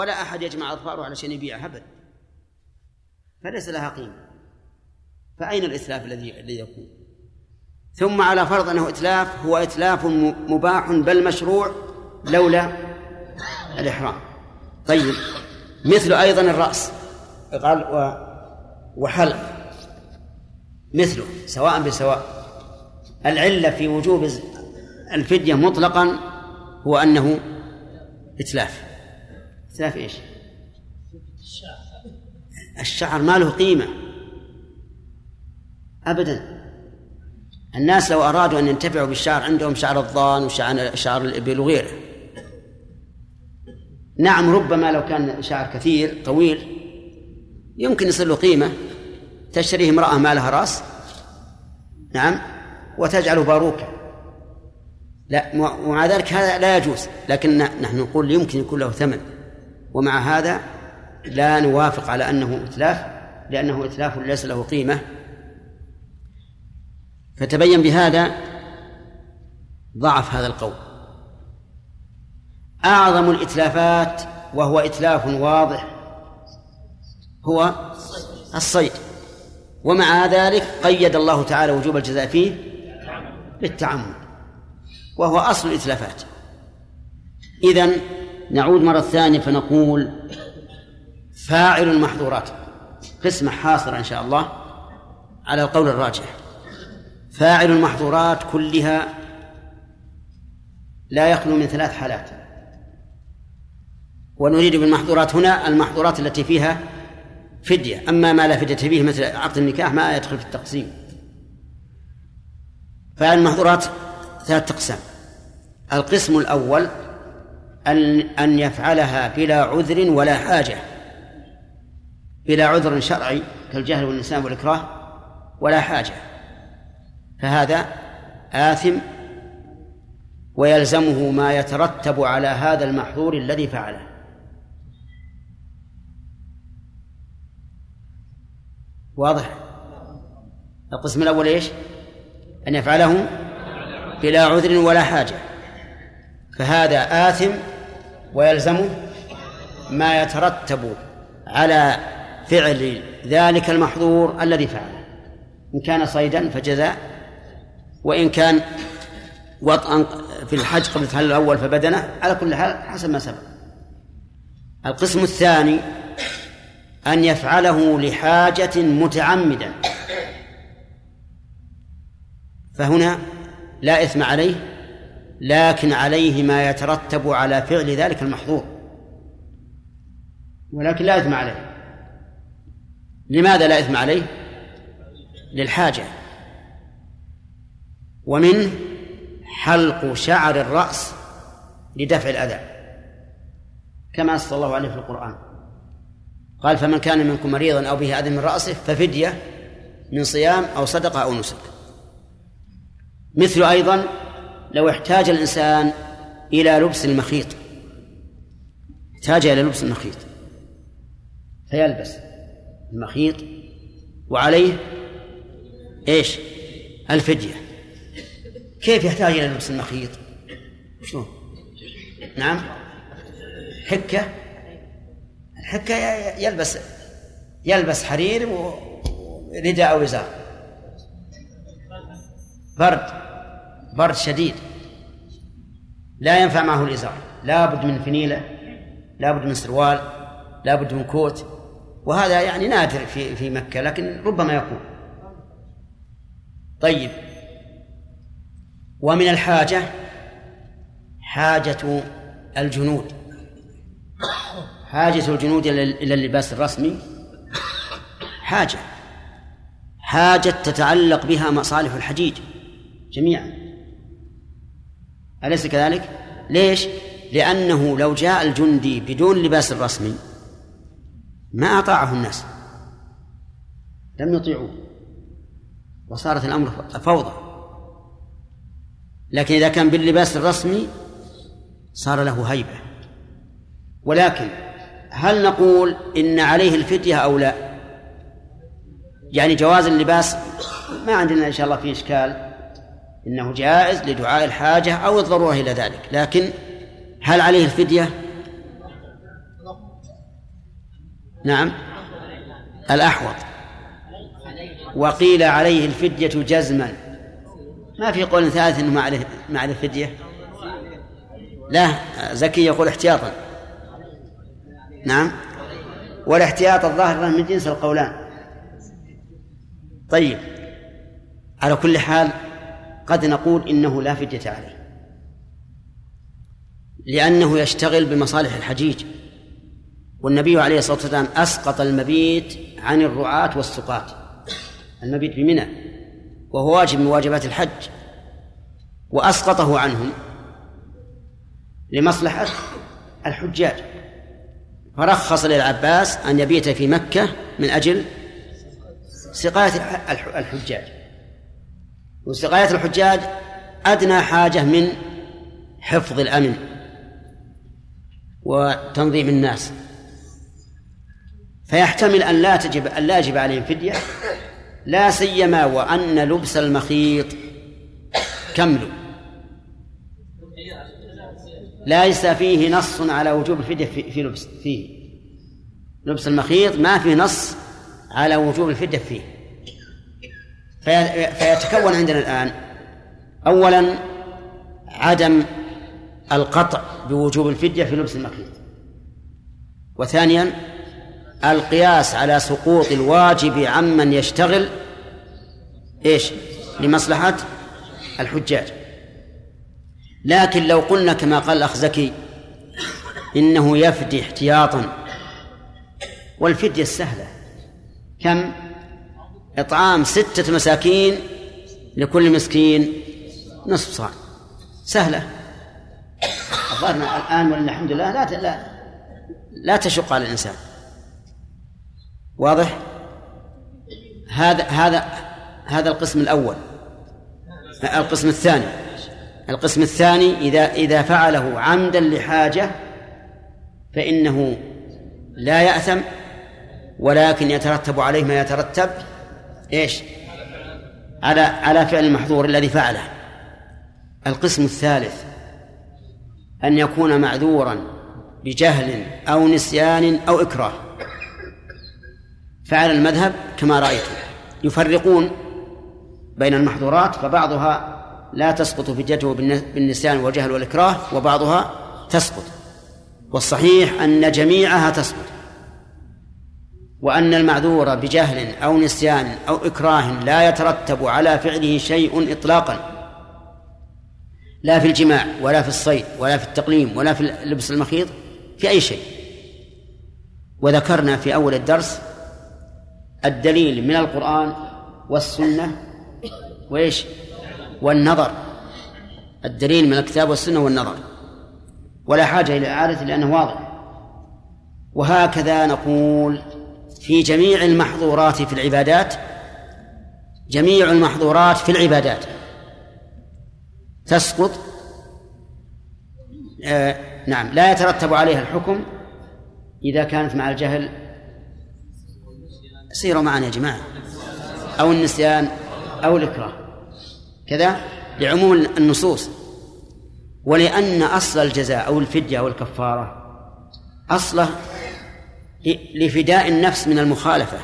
ولا أحد يجمع أظفاره علشان يبيعها أبدا فليس لها قيمة. فأين الإتلاف الذي الذي يكون ثم على فرض أنه إتلاف هو إتلاف مباح بل مشروع لولا الإحرام. طيب مثل أيضا الرأس. قال وحلق. مثله سواء بسواء. العلة في وجوب الفدية مطلقا هو أنه إتلاف. إتلاف إيش؟ الشعر. ما له قيمة. أبدا. الناس لو أرادوا أن ينتفعوا بالشعر عندهم شعر الضان وشعر الإبل وغيره. نعم ربما لو كان شعر كثير طويل يمكن يصير له قيمة. تشتريه امرأة ما لها رأس. نعم. وتجعله باروكة. لا ومع ذلك هذا لا يجوز. لكن نحن نقول يمكن يكون له ثمن. ومع هذا لا نوافق على أنه إتلاف لأنه إتلاف ليس له قيمة. فتبين بهذا ضعف هذا القول. أعظم الإتلافات وهو إتلاف واضح هو الصيد. ومع ذلك قيد الله تعالى وجوب الجزاء فيه بالتعمد وهو أصل الإتلافات. إذن نعود مرة ثانية فنقول فاعل المحظورات قسمة حاصرة إن شاء الله على القول الراجح. فاعل المحظورات كلها لا يخلو من ثلاث حالات. ونريد بالمحظورات هنا المحظورات التي فيها فدية. أما ما لا فدية فيه مثل عقد النكاح ما يدخل في التقسيم. فاعل المحظورات ثلاث أقسام. القسم الأول أن أن يفعلها بلا عذر ولا حاجة. بلا عذر شرعي كالجهل والنسيان والإكراه ولا حاجة. فهذا آثم ويلزمه ما يترتب على هذا المحظور الذي فعله. واضح؟ القسم الأول إيش؟ أن يفعله بلا عذر ولا حاجة. فهذا آثم ويلزمه ما يترتب على فعل ذلك المحظور الذي فعله. إن كان صيدا فجزاء وإن كان وطئا في الحج قبل التحلل الأول فبدنه على كل حال حسب ما سبق. القسم الثاني أن يفعله لحاجة متعمدا. فهنا لا إثم عليه لكن عليه ما يترتب على فعل ذلك المحظور. ولكن لا إثم عليه. لماذا لا إثم عليه؟ للحاجة. ومنه حلق شعر الرأس لدفع الأذى. كما صلى الله عليه في القرآن. قال فمن كان منكم مريضا أو به أذى من رأسه ففدية من صيام أو صدقة أو نسك. مثل أيضا لو احتاج الإنسان إلى لبس المخيط احتاج إلى لبس المخيط فيلبس المخيط وعليه إيش؟ الفدية كيف يحتاج إلى لبس المخيط؟ شلون؟ نعم حكة الحكة يلبس يلبس حرير ورداء أو إزار برد برد شديد. لا ينفع معه الإزار. لا بد من فنيلة لا بد من سروال لا بد من كوت. وهذا يعني نادر في في مكة لكن ربما يكون. طيب. ومن الحاجة حاجة الجنود. حاجة الجنود إلى اللباس الرسمي. حاجة. حاجة تتعلق بها مصالح الحجيج جميعا. أليس كذلك؟ ليش؟ لأنه لو جاء الجندي بدون لباس الرسمي ما أطاعه الناس. لم يطيعوه. وصارت الأمر فوضى. لكن إذا كان باللباس الرسمي صار له هيبة. ولكن هل نقول إن عليه الفدية أو لا؟ يعني جواز اللباس ما عندنا إن شاء الله في إشكال. إنه جائز لدعاء الحاجة أو الضرورة إلى ذلك. لكن هل عليه الفدية؟ نعم. الأحوط. وقيل عليه الفدية جزما. ما في قول ثالث إنه ما عليه ما عليه فدية؟ لا زكي يقول احتياطا. نعم. والاحتياط الظاهر من جنس القولان. طيب. على كل حال قد نقول إنه لا فدية عليه. لأنه يشتغل بمصالح الحجيج. والنبي عليه الصلاة والسلام أسقط المبيت عن الرعاة والسقاة. المبيت بمنى وهو واجب من واجبات الحج. وأسقطه عنهم لمصلحة الحجاج. فرخص للعباس أن يبيت في مكة من أجل سقاية الحجاج. وسقاية الحجاج أدنى حاجة من حفظ الأمن وتنظيم الناس. فيحتمل أن لا تجب أن لا يجب عليهم فدية لا سيما وأن لبس المخيط كمل. ليس فيه نص على وجوب الفدية في لبس فيه. لبس المخيط ما فيه نص على وجوب الفدية فيه. فيتكون عندنا الآن أولا عدم القطع بوجوب الفدية في لبس المخيط وثانيا القياس على سقوط الواجب عمن يشتغل إيش؟ لمصلحة الحجاج. لكن لو قلنا كما قال الأخ زكي إنه يفدي احتياطا والفدية السهلة كم؟ إطعام ستة مساكين لكل مسكين نصف صاع. سهلة. الظاهر الآن ولله الحمد لله لا لا لا تشق على الإنسان. واضح؟ هذا هذا هذا القسم الأول. القسم الثاني. القسم الثاني إذا إذا فعله عمدا لحاجة فإنه لا يأثم ولكن يترتب عليه ما يترتب إيش؟ على على فعل المحظور الذي فعله. القسم الثالث أن يكون معذورا بجهل أو نسيان أو إكراه. فعلى المذهب كما رأيتم. يفرقون بين المحظورات فبعضها لا تسقط فديته بالنسيان والجهل والإكراه وبعضها تسقط. والصحيح أن جميعها تسقط. وأن المعذور بجهل أو نسيان أو إكراه لا يترتب على فعله شيء إطلاقا. لا في الجماع ولا في الصيد ولا في التقليم ولا في لبس المخيط في أي شيء. وذكرنا في أول الدرس الدليل من القرآن والسنة وإيش؟ والنظر. الدليل من الكتاب والسنة والنظر. ولا حاجة إلى إعادة لأنه واضح. وهكذا نقول في جميع المحظورات في العبادات جميع المحظورات في العبادات. تسقط؟ آه نعم لا يترتب عليها الحكم إذا كانت مع الجهل. سيروا معنا يا جماعة. أو النسيان أو الإكراه. كذا لعموم النصوص. ولأن أصل الجزاء أو الفدية أو الكفارة أصله لفداء النفس من المخالفة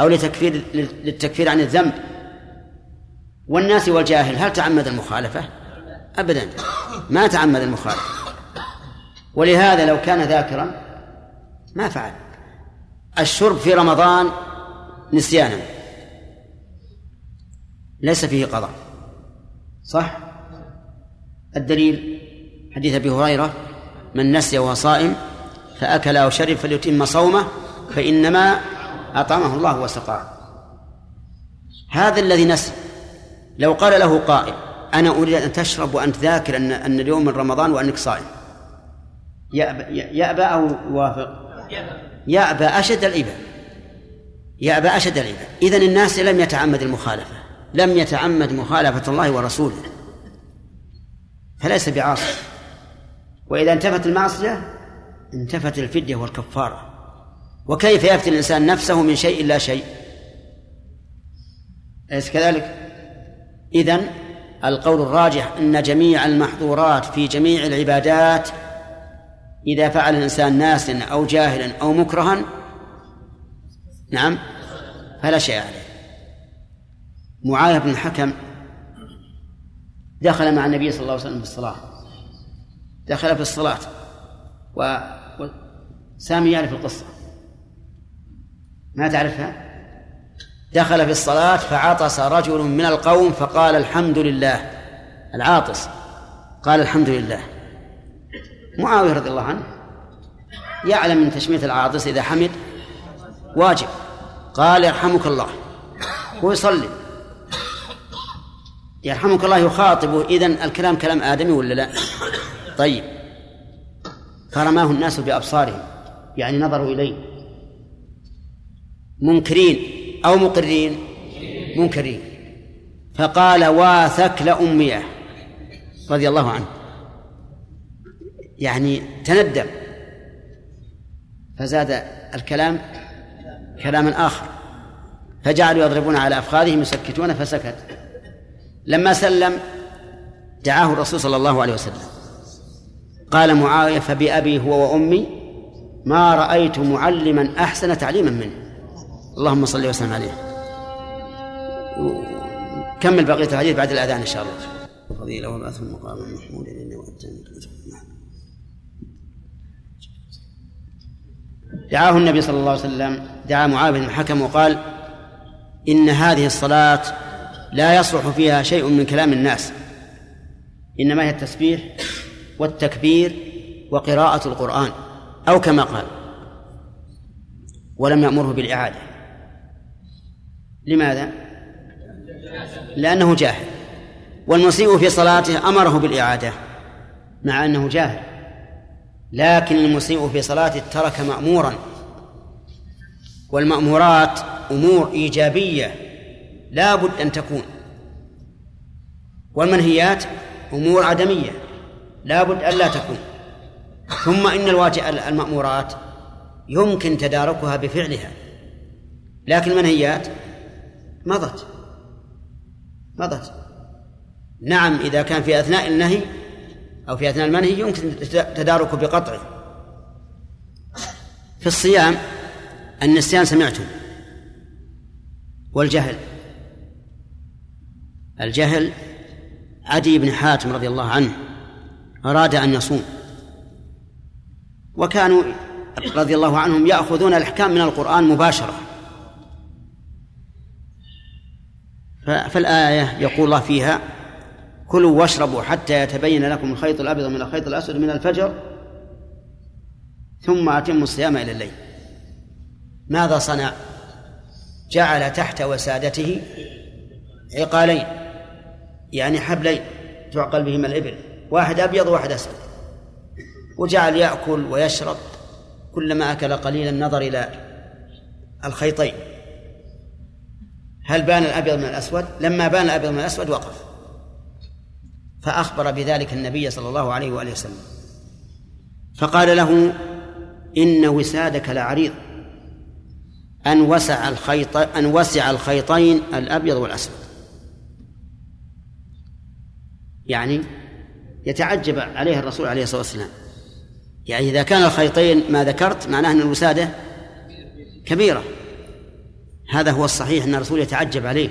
أو لتكفير للتكفير عن الذنب. والناس والجاهل هل تعمد المخالفة؟ أبدا. ما تعمد المخالفة. ولهذا لو كان ذاكرا ما فعل. الشرب في رمضان نسيانا. ليس فيه قضاء. صح؟ الدليل حديث أبي هريرة من نسي وهو صائم فأكل أو شرب فليتم صومه فإنما أطعمه الله وسقاه. هذا الذي نسي. لو قال له قائل أنا أريد أن تشرب وأنت ذاكر أن أن اليوم من رمضان وأنك صائم. يأبى, يأبى أو يوافق يأبى أشد الإباء يأبى أشد الإباء إذا الناس لم يتعمد المخالفة. لم يتعمد مخالفة الله ورسوله. فليس بعاصي. وإذا انتفت المعصية انتفت الفدية والكفارة. وكيف يفتي الإنسان نفسه من شيء لا شيء؟ أليس كذلك؟ إذن القول الراجح أن جميع المحظورات في جميع العبادات إذا فعل الإنسان ناسا أو جاهلا أو مكرها نعم فلا شيء عليه. معاذ بن الحكم دخل مع النبي صلى الله عليه وسلم في الصلاة. دخل في الصلاة. و... سامي يعرف القصة. ما تعرفها؟ دخل في الصلاة فعطس رجل من القوم فقال الحمد لله. العاطس. قال الحمد لله. معاوية رضي الله عنه يعلم من تشميت العاطس إذا حمد واجب. قال يرحمك الله. هو يصلي. يرحمك الله يخاطبه إذن الكلام كلام آدمي ولا لا؟ طيب. فرماه الناس بأبصارهم. يعني نظروا إليه. منكرين أو مقرين؟ منكرين. فقال واثك لأمية رضي الله عنه. يعني تندم. فزاد الكلام كلاما آخر. فجعلوا يضربون على أفخاذهم يسكتون فسكت. لما سلم دعاه الرسول صلى الله عليه وسلم. قال معاوية فبأبي هو وأمي ما رأيت معلما أحسن تعليما منه. اللهم صل وسلم عليه. كمل بقية الحديث بعد الأذان إن شاء الله. فضيلة وبعث المقام المحمود دعاه النبي صلى الله عليه وسلم. دعا معاذ بن الحكم وقال إن هذه الصلاة لا يصلح فيها شيء من كلام الناس. إنما هي التسبيح والتكبير وقراءة القرآن. أو كما قال ولم يأمره بالإعادة. لماذا؟ لأنه جاهل والمسيء في صلاته أمره بالإعادة مع أنه جاهل. لكن المسيء في صلاته ترك مأمورا والمأمورات أمور إيجابية لا بد أن تكون والمنهيات أمور عدمية لا بد أن لا تكون. ثم إن الواجب المأمورات يمكن تداركها بفعلها. لكن المنهيات مضت. مضت. نعم إذا كان في أثناء النهي أو في أثناء المنهي يمكن تداركه بقطعه. في الصيام النسيان سمعتم. والجهل. الجهل عدي بن حاتم رضي الله عنه أراد أن يصوم. وكانوا رضي الله عنهم يأخذون الأحكام من القرآن مباشرة. فالآية يقول الله فيها كلوا واشربوا حتى يتبين لكم الخيط الأبيض من الخيط الأسود من الفجر ثم أتموا الصيام إلى الليل. ماذا صنع؟ جعل تحت وسادته عقالين يعني حبلين تعقل بهما الإبل واحد أبيض وواحد أسود. وجعل يأكل ويشرب كلما أكل قليلا نظر إلى الخيطين. هل بان الأبيض من الأسود؟ لما بان الأبيض من الأسود وقف. فأخبر بذلك النبي صلى الله عليه وآله وسلم. فقال له إن وسادك لعريض. أن وسع الخيط أن وسع الخيطين الأبيض والأسود. يعني يتعجب عليه الرسول عليه الصلاة والسلام. يعني إذا كان الخيطين ما ذكرت معناه أن الوسادة كبيرة. هذا هو الصحيح أن الرسول يتعجب عليه.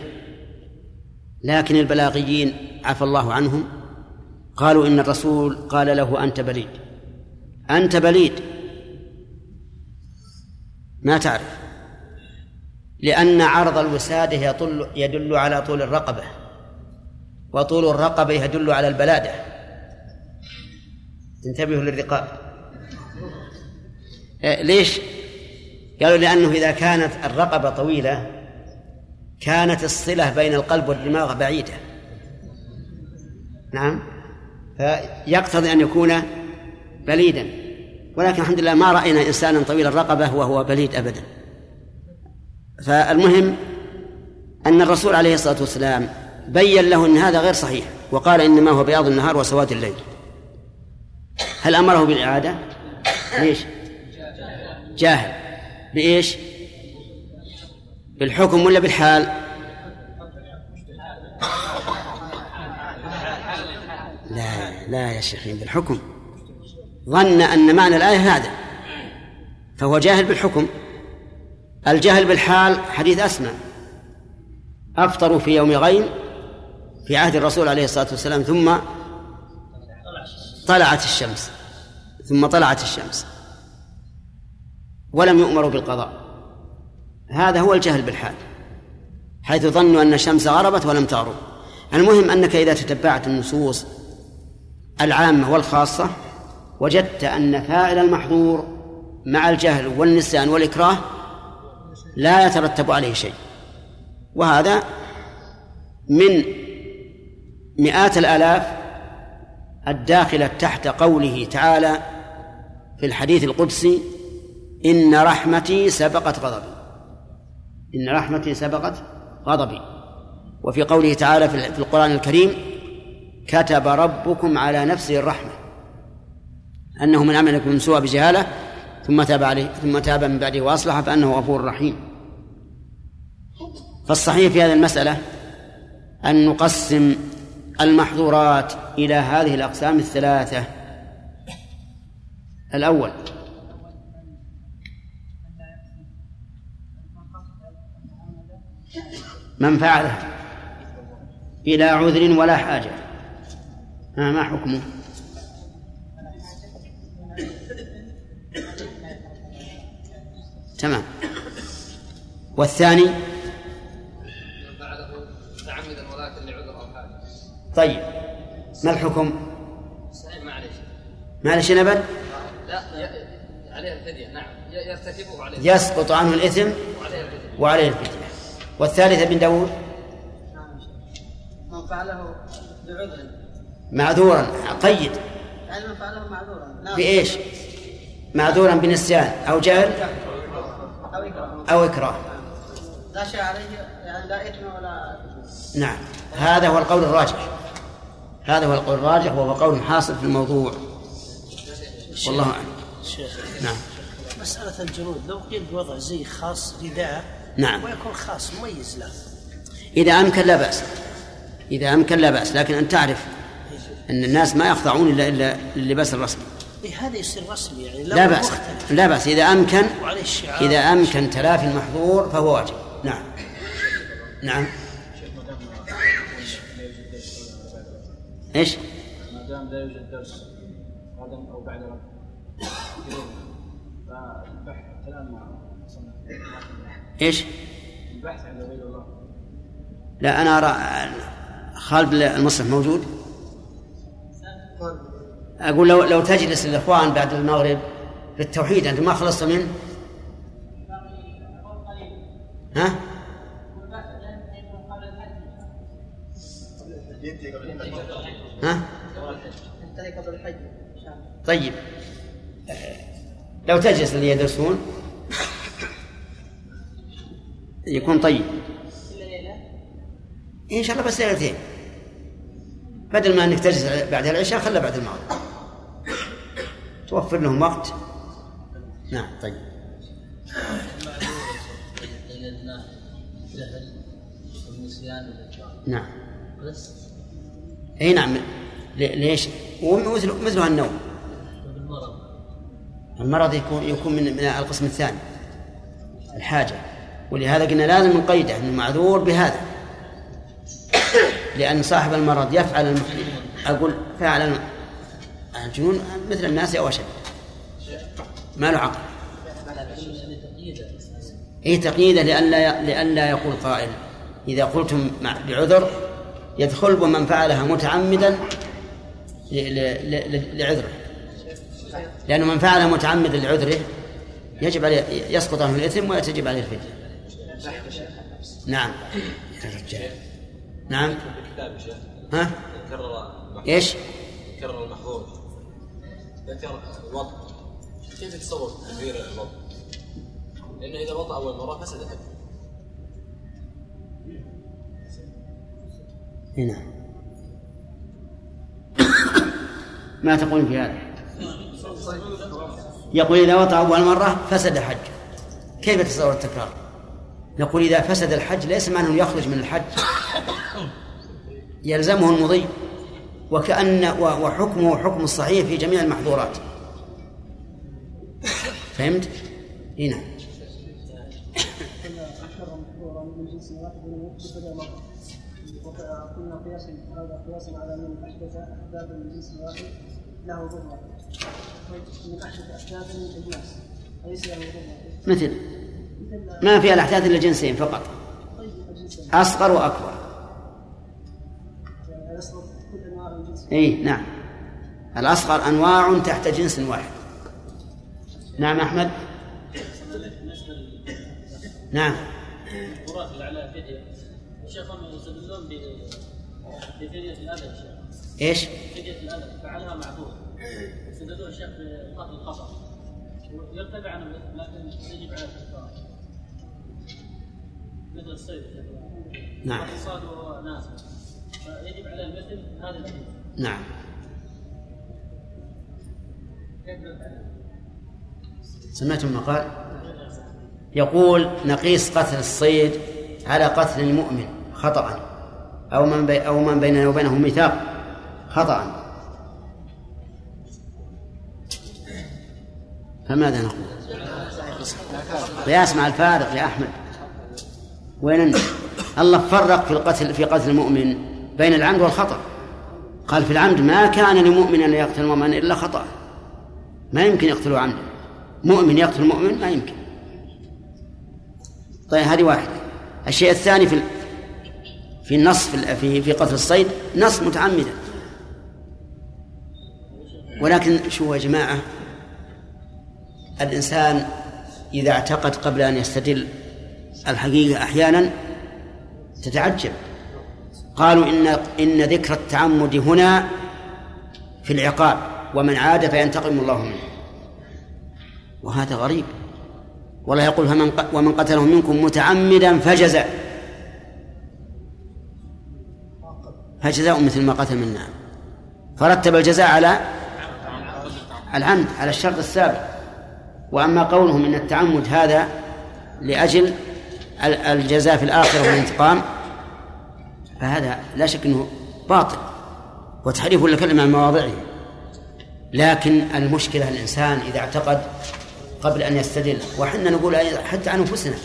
لكن البلاغيين عفى الله عنهم قالوا إن الرسول قال له أنت بليد. أنت بليد. ما تعرف. لأن عرض الوسادة يطل يدل على طول الرقبة. وطول الرقبة يدل على البلادة. انتبهوا للرقاب. ليش؟ قالوا لأنه إذا كانت الرقبة طويلة كانت الصلة بين القلب والدماغ بعيدة نعم فيقتضي أن يكون بليدا ولكن الحمد لله ما رأينا إنسانا طويل الرقبة وهو بليد أبدا فالمهم أن الرسول عليه الصلاة والسلام بين له أن هذا غير صحيح وقال إنما هو بياض النهار وسواد الليل هل أمره بالإعادة؟ ليش؟ جاهل. بإيش؟ بالحكم ولا بالحال؟ لا لا يا شيخين بالحكم. ظن أن معنى الآية هذا. فهو جاهل بالحكم. الجهل بالحال حديث أسمع أفطروا في يوم غيم في عهد الرسول عليه الصلاة والسلام ثم طلعت الشمس. ثم طلعت الشمس. ولم يؤمروا بالقضاء. هذا هو الجهل بالحال حيث ظنوا أن الشمس غربت ولم تغرب. المهم أنك إذا تتبعت النصوص العامة والخاصة وجدت أن فاعل المحظور مع الجهل والنسيان والإكراه لا يترتب عليه شيء. وهذا من مئات الآلاف الداخلة تحت قوله تعالى في الحديث القدسي إن رحمتي سبقت غضبي. إن رحمتي سبقت غضبي. وفي قوله تعالى في القرآن الكريم كتب ربكم على نفسه الرحمة. أنه من عمل من سوء بجهالة ثم تاب عليه ثم تاب من بعده وأصلح فأنه غفور رحيم. فالصحيح في هذه المسألة أن نقسم المحظورات إلى هذه الأقسام الثلاثة. الأول من فعلها بلا عذر ولا حاجة. ما ما حكمه؟ تمام. والثاني؟ طيب ما الحكم؟ معلش معلش نبل؟ لا عليه الفدية نعم. يرتكبه وعليه يسقط عنه الإثم وعليه الفدية. والثالث ابن داود؟ من فعله بعذر. معذورا. قيد يعني من فعله معذورا. بإيش؟ معذورا بنسيان. أو جهل؟ أو إكراه. أو إكراه. لا شيء عليه يعني لا إثم ولا نعم. هذا هو القول الراجح. هذا هو القول الراجح وهو قول حاصل في الموضوع. والله أعلم. نعم. مسألة الجنود. لو قيل بوضع زي خاص رداء نعم. ويكون خاص مميز له. إذا أمكن لا بأس. إذا أمكن لا بأس لكن أن تعرف أن الناس ما يخضعون إلا إلا للباس الرسمي هذا يصير رسمي يعني لا بأس. لا بأس. إذا أمكن إذا أمكن تلافي المحظور فهو واجب. نعم. نعم. إيش؟ ما دام لا يوجد درس غدا أو بعد غد فالبحث الكلام مع إيش؟ البحث غير الله لا أنا أرى خالد المصحف موجود أقول لو لو تجلس الإخوان بعد المغرب في التوحيد أنت ما خلصت منه ها؟ ها؟ طيب لو تجلس اللي يدرسون يكون طيب. إن شاء الله بس ليلتين. بدل ما أنك تجلس بعد العشاء خلى بعد المغرب. توفر لهم وقت. نعم طيب. نعم. بس إي نعم. ليش؟ ومثل مثلها النوم المرض يكون يكون من القسم الثاني. الحاجة. ولهذا قلنا لازم نقيده انه معذور بهذا. لأن صاحب المرض يفعل الم... أقول فعل الجنون مثل الناس أو أشد. ما له عقل. اي تقييده لئلا لئلا يقول قائل. إذا قلتم بعذر يدخل ومن فعلها متعمدا لعذره. لأنه من فعلها متعمدا لعذره يجب عليه يسقط عنه الإثم ويتجب عليه الفدية. نعم. يا رجال. نعم. ها؟ إيش؟ كرر المحظور. ذكر الوضع كيف تتصور تغيير الوضع؟ لأنه إذا وضع أول مرة فسد الحج هنا ما تقول في هذا؟ يقول إذا وطأ أول مرة فسد حج كيف تصور التكرار؟ نقول إذا فسد الحج ليس معنى أنه يخرج من الحج. يلزمه المضي. وكأن وحكمه حكم الصحيح في جميع المحظورات. فهمت؟ إي نعم. مثل ما في الأحداث إلا جنسين فقط. أصغر وأكبر. اي نعم. الأصغر أنواع تحت جنس واحد. نعم أحمد؟ نعم. بفدية إيش؟ فدية فعلها معذور الشيخ الخطأ لكن يجب مثل الصيد نعم فيجب على المثل هذا الحديث نعم سمعتم ما قال يقول نقيس قتل الصيد على قتل المؤمن خطأ أو من بي أو من بيننا وبينه ميثاق خطأ فماذا نقول؟ قياس مع الفارق يا أحمد وين الله فرق في القتل في قتل المؤمن بين العمد والخطأ. قال في العمد ما كان لمؤمن أن يقتل مؤمنا إلا خطأ. ما يمكن يقتله عمدا مؤمن يقتل مؤمن ما يمكن. طيب هذه واحدة. الشيء الثاني في في النص في في قتل الصيد نص متعمدا ولكن شو يا جماعة؟ الإنسان إذا اعتقد قبل أن يستدل الحقيقة أحيانا تتعجب. قالوا إن إن ذكر التعمد هنا في العقاب ومن عاد فينتقم الله منه. وهذا غريب. والله يقول فمن ومن قتله منكم متعمدا فجزاء. فجزاء مثل ما قتل منا. فرتب الجزاء على العمد على الشرط السابق. وأما قولهم إن التعمد هذا لأجل الجزاء في الآخرة والانتقام فهذا لا شك إنه باطل وتحريف الكلمة عن مواضعه. لكن المشكلة الإنسان إذا اعتقد قبل أن يستدل وحنا نقول حتى عن أنفسنا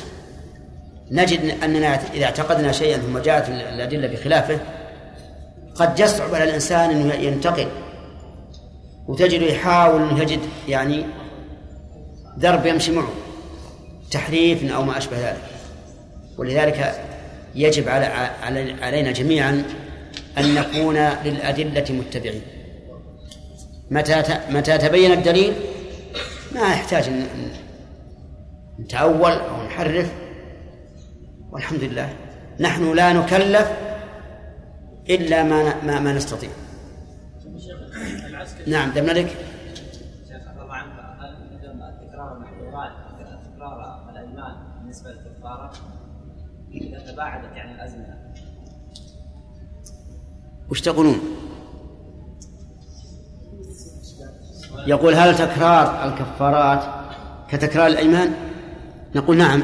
نجد أننا إذا اعتقدنا شيئا ثم جاءت الأدلة بخلافه قد يصعب على الإنسان إنه ينتقل وتجد يحاول إنه يجد يعني درب يمشي معه تحريف أو ما أشبه ذلك. ولذلك يجب على علينا جميعا أن نكون للأدلة متبعين. متى متى تبين الدليل؟ ما يحتاج ان نتأول أو نحرف. والحمد لله نحن لا نكلف إلا ما ما, ما نستطيع. نعم دم لك. تكرار المحظورات تكرار الإيمان بالنسبة للكفارة؟ اذا تباعدت يعني الأزمنة. وش تقولون؟ يقول هل تكرار الكفارات كتكرار الأيمان؟ نقول نعم.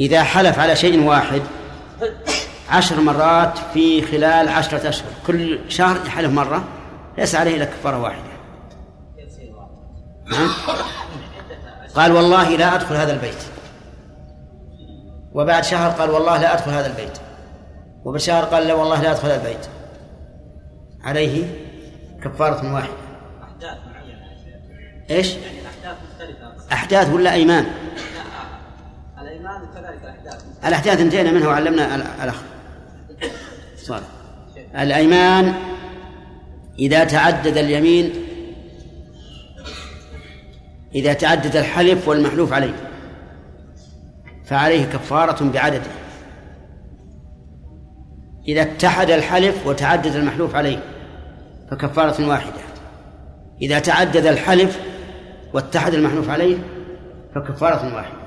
إذا حلف على شيء واحد عشر مرات في خلال عشرة أشهر كل شهر يحلف مرة ليس عليه إلا كفارة واحدة. نعم. قال والله لا أدخل هذا البيت. وبعد شهر قال والله لا أدخل هذا البيت. وبشهر قال لا والله لا أدخل هذا البيت. عليه كفارة واحدة. أحداث معينة إيش؟ يعني الأحداث مختلفة. أحداث ولا أيمان؟ لا الأيمان وكذلك الأحداث الأحداث انتهينا منها وعلمنا الأخ صالح الأيمان إذا تعدد اليمين إذا تعدد الحلف والمحلوف عليه. فعليه كفارة بعدده. إذا اتحد الحلف وتعدد المحلوف عليه فكفارة واحدة. إذا تعدد الحلف واتحد المحلوف عليه فكفارة واحدة.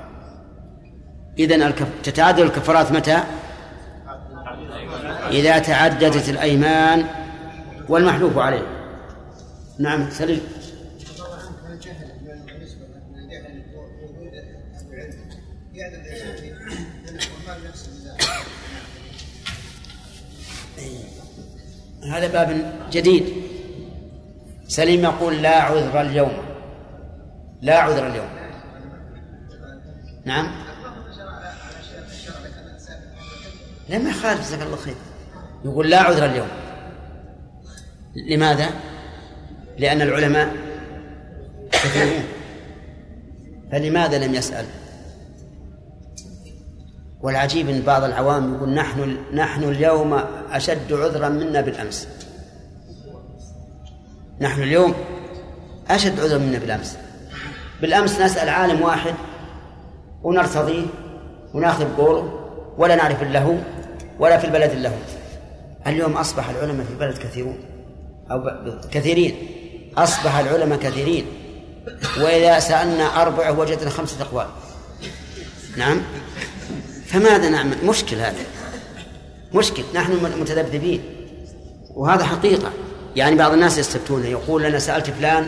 إذن الكف... تتعدد الكفارات متى؟ إذا تعددت الأيمان والمحلوف عليه. نعم سليم هذا باب جديد. سليم يقول لا عذر اليوم. لا عذر اليوم. نعم. لا ما يخالف جزاك الله خير. يقول لا عذر اليوم. لماذا؟ لأن العلماء فلماذا لم يسأل؟ والعجيب إن بعض العوام يقول نحن نحن اليوم أشد عذرا منا بالأمس. نحن اليوم أشد عذرا منا بالأمس. بالأمس نسأل عالم واحد ونرتضيه وناخذ بقوله ولا نعرف له ولا في البلد له اليوم أصبح العلماء في البلد كثيرون أو كثيرين. أصبح العلماء كثيرين. وإذا سألنا أربعة وجدنا خمسة أقوال. نعم؟ فماذا نعمل؟ مشكل هذا مشكل نحن متذبذبين. وهذا حقيقة. يعني بعض الناس يستفتون يقول أنا سألت فلان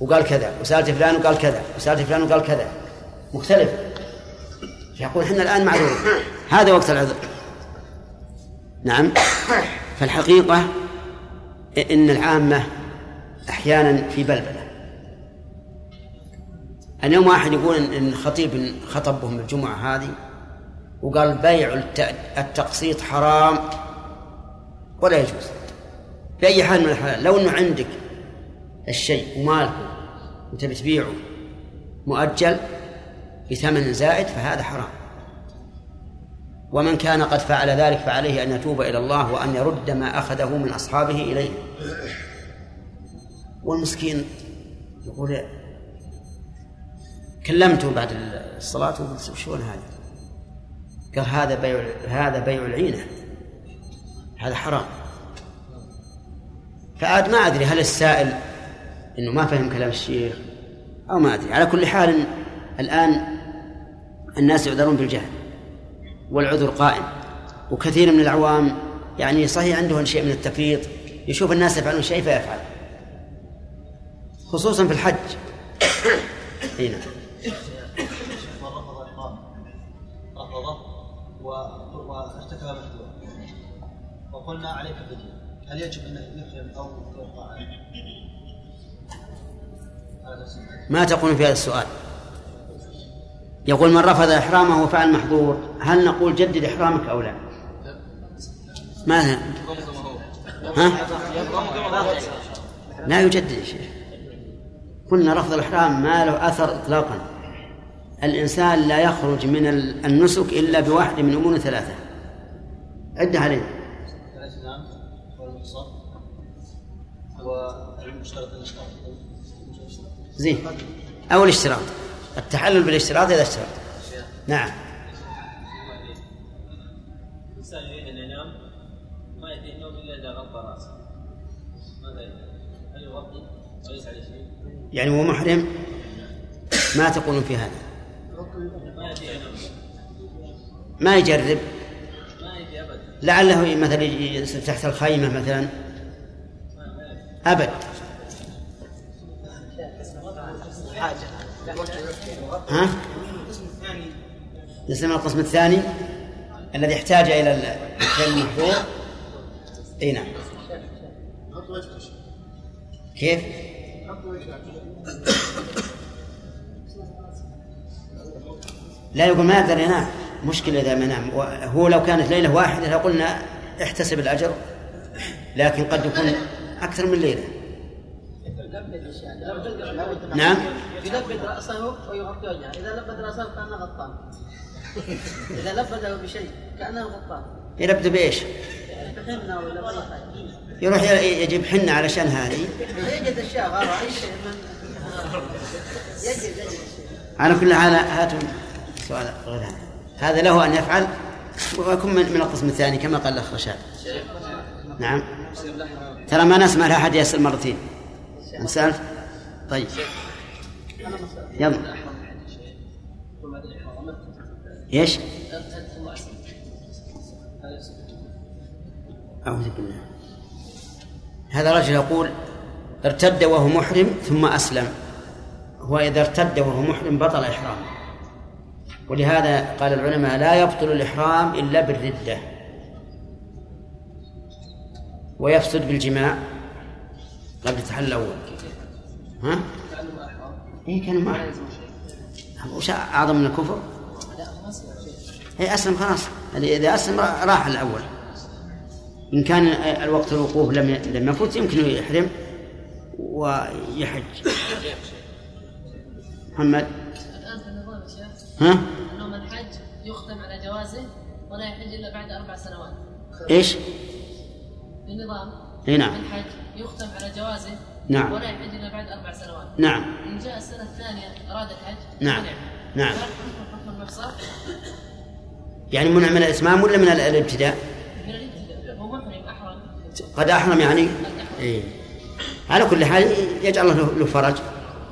وقال كذا وسألت فلان وقال كذا وسألت فلان وقال كذا. مختلف. يقول إحنا الآن معذورون هذا وقت العذر. نعم. فالحقيقة إن العامة أحيانا في بلبلة. اليوم واحد يقول إن خطيب خطب بهم الجمعة هذه وقال بيع التقسيط حرام ولا يجوز. بأي حال من الحالات لو أنه عندك الشيء ومالك وتبي تبيعه مؤجل بثمن زائد فهذا حرام. ومن كان قد فعل ذلك فعليه أن يتوب إلى الله وأن يرد ما أخذه من أصحابه إليه. والمسكين يقول كلمته بعد الصلاة وقلت شلون هذا؟ قال هذا بيع هذا بيع العينة هذا حرام. فعاد ما أدري هل السائل إنه ما فهم كلام الشيخ أو ما أدري. على كل حال الآن الناس يعذرون بالجهل والعذر قائم. وكثير من العوام يعني صحيح عندهم شيء من التفريط يشوف الناس يفعلون شيء فيفعل. خصوصا في الحج. هنا وقلنا عليك فدية هل يجب أن يحرم أو يبقى ما تقول في هذا السؤال؟ يقول من رفض إحرامه وفعل محظور. هل نقول جدد إحرامك أو لا؟ ماذا ها؟ لا يجدد يا شيخ. قلنا رفض الإحرام ما له أثر إطلاقا. الإنسان لا يخرج من النسك إلا بواحد من أمور ثلاثة. عد عليه الإسلام والمشترط زين. أو الاشتراط التحلل بالاشتراط إذا اشترط. نعم؟ يعني هو محرم؟ ما تقولون في هذا؟ ما يجرب؟ لعله مثلا تحت الخيمة مثلا. أبد. ها؟ يسلم القسم الثاني الذي احتاج إلى المحظور. أي نعم. كيف؟ لا يقول ما يقدر ينام مشكلة إذا ما نام هو لو كانت ليلة واحدة لقلنا احتسب الأجر لكن قد يكون أكثر من ليلة. نعم. يلبد رأسه ويغطي وجهه. إذا لبد رأسه كأنه غطان. إذا لبده بشيء كأنه غطان. يلبد بإيش؟ يروح يجيب حنة علشان هذه. يجد الشيء غير أي شيء من يجد يجد. على كل حال هاتوا سؤال غير هذا. هذا له أن يفعل ويكون من القسم الثاني كما قال الأخ رشاد. نعم. ترى ما نسمع لأحد يسأل مرتين. سألت طيب. يلا. إيش؟ أعوذ بالله. هذا رجل يقول ارتد وهو محرم ثم أسلم. هو إذا ارتد وهو محرم بطل إحرامه. ولهذا قال العلماء لا يبطل الإحرام إلا بالردة. ويفسد بالجماع قبل التحلل الأول ها؟ إيه كان معه وش أعظم من الكفر؟ هي أسلم خلاص إذا أسلم راح الأول إن كان الوقت الوقوف لم لم يفوت يمكن يحرم ويحج محمد ها؟ أنه من حج يختم على جوازه ولا يحج إلا بعد أربع سنوات إيش؟ في النظام إي نعم. من حج يختم على جوازه نعم. ولا يحج إلا بعد أربع سنوات. نعم. إن جاء السنة الثانية أراد الحج نعم. منع. نعم. حكم المحصر؟ يعني منع من الإتمام ولا من الابتداء؟ من الابتداء. هو محرم أحرم. قد أحرم يعني؟ إيه. على كل حال يجعل الله له فرج.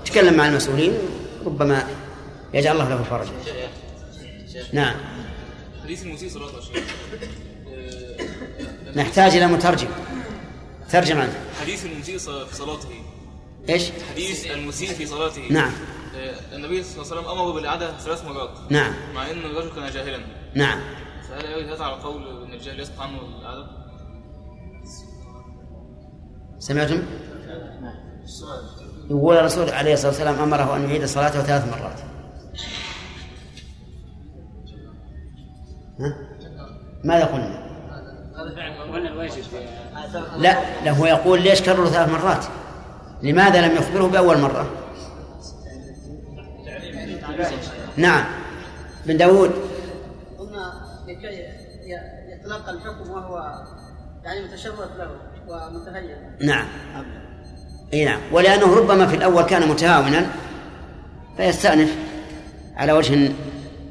تكلم مع المسؤولين ربما يجعل الله له فرج. نعم. حديث المسيء آه، نحتاج إلى مترجم. ترجم عنه. حديث المسيء في صلاته. إيش؟ حديث المسيء في صلاته. نعم. آه، النبي صلى الله عليه وسلم امره بالإعادة ثلاث مرات. نعم. مع إن الرجل كان جاهلا. نعم. فهل هذا على قول إن الجاهل يسقط عنه الإعادة؟ سمعتم؟ يقول الرسول عليه الصلاة والسلام أمره أن يعيد صلاته ثلاث مرات. ها؟ ماذا قلنا؟ لا لا هو يقول ليش كرروا ثلاث مرات؟ لماذا لم يخبره بأول مرة؟ نعم. بن داود. قلنا لكي يتلقى الحكم وهو يعني متشرف له ومتهيأ نعم. إي نعم. ولأنه ربما في الأول كان متهاونا فيستأنف على وجه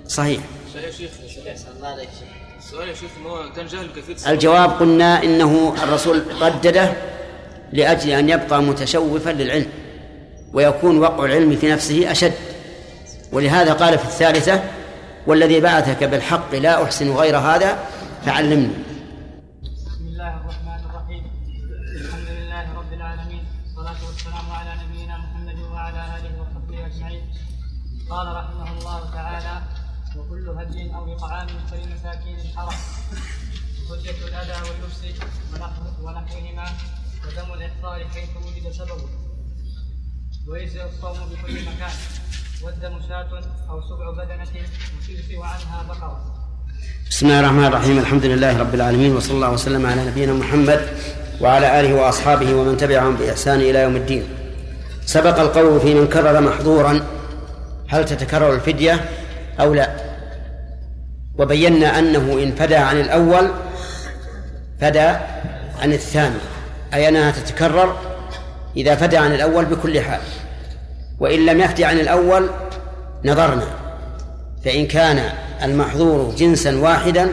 صحيح. لا يا شيخ. السؤال يا شيخ ان هو كان جاهل بكيفيه الصلاة. الجواب قلنا إنه الرسول ردده لأجل أن يبقى متشوفا للعلم ويكون وقع العلم في نفسه أشد. ولهذا قال في الثالثة والذي بعثك بالحق لا أحسن غير هذا فعلمني. بسم الله الرحمن الرحيم. الحمد لله رب العالمين. والصلاة والسلام على نبينا محمد وعلى آله وصحبه أجمعين. قال رحمه الأذى واللبس ونحو- ونحوهما ودم الإحصار حيث وجد سببه ويجزئ الصوم بكل مكان. والدم شاة أو سبع بدنة وتجزئ عنها بقرة. بسم الله الرحمن الرحيم. الحمد لله رب العالمين وصلى الله وسلم على نبينا محمد وعلى آله وأصحابه ومن تبعهم بإحسان إلى يوم الدين. سبق القول في من كرر محظورا. هل تتكرر الفدية أو لا؟ وبينا أنه إن فدى عن الأول فدى عن الثاني أي أنها تتكرر إذا فدى عن الأول بكل حال. وإن لم يفدي عن الأول نظرنا فإن كان المحظور جنسا واحدا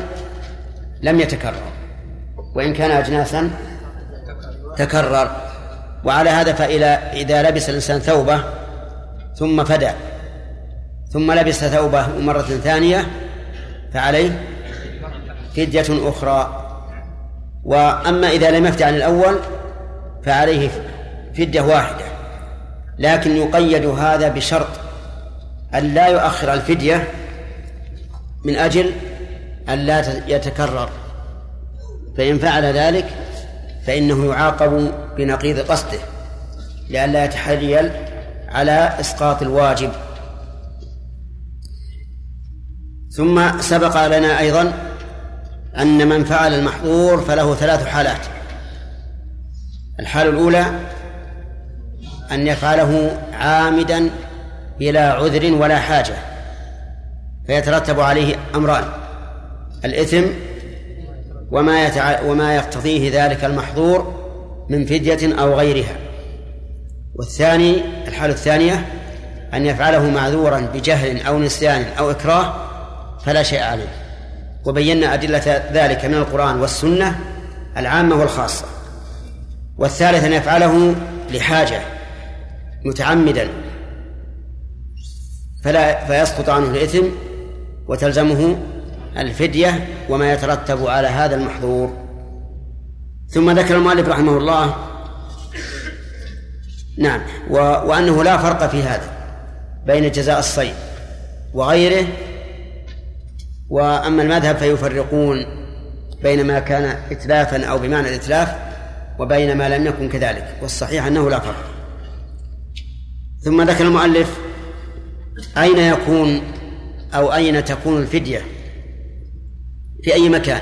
لم يتكرر وإن كان أجناسا تكرر. وعلى هذا فإلى إذا لبس الإنسان ثوبه ثم فدى ثم لبس ثوبه مرة ثانية فعليه فدية أخرى. وأما إذا لم يفد عن الأول فعليه فدية واحدة لكن يقيد هذا بشرط أن لا يؤخر الفدية من أجل أن لا يتكرر. فإن فعل ذلك فإنه يعاقب بنقيض قصده لئلا يتحليل على إسقاط الواجب. ثم سبق لنا أيضا أن من فعل المحظور فله ثلاث حالات. الحالة الأولى أن يفعله عامدا بلا عذر ولا حاجة فيترتب عليه أمران الإثم وما يتع... وما يقتضيه ذلك المحظور من فدية أو غيرها. والثاني الحالة الثانية أن يفعله معذورا بجهل أو نسيان أو إكراه فلا شيء عليه. وبينا أدلة ذلك من القرآن والسنة العامة والخاصة. والثالث أن يفعله لحاجة متعمدا. فلا فيسقط عنه الإثم وتلزمه الفدية وما يترتب على هذا المحظور. ثم ذكر المؤلف رحمه الله نعم و... وأنه لا فرق في هذا بين جزاء الصيد وغيره وأما المذهب فيفرقون بين ما كان إتلافا أو بمعنى الإتلاف وبين ما لم يكن كذلك والصحيح أنه لا فرق. ثم ذكر المؤلف أين يكون أو أين تكون الفدية؟ في أي مكان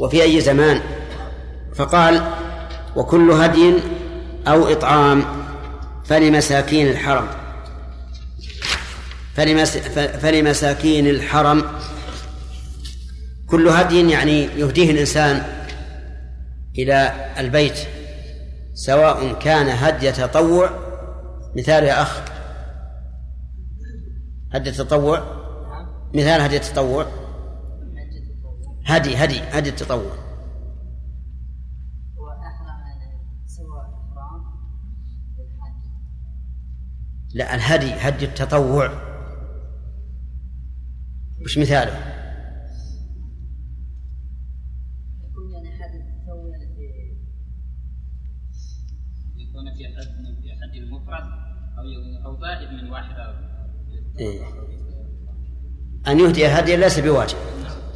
وفي أي زمان؟ فقال وكل هدي أو إطعام فلمساكين الحرم. فلمساكين الحرم. كل هدي يعني يهديه الإنسان إلى البيت سواء كان هدي تطوع مثال يا أخ. هدي التطوع مثال هدي التطوع هدي هدي هدي التطوع لا الهدي هدي التطوع وش مثاله؟ يكون يعني هذا التسوي يعني في يكون في حد في حد المفرد أو أو زائد من واحد إيه. أن يهدي هديا ليس بواجب.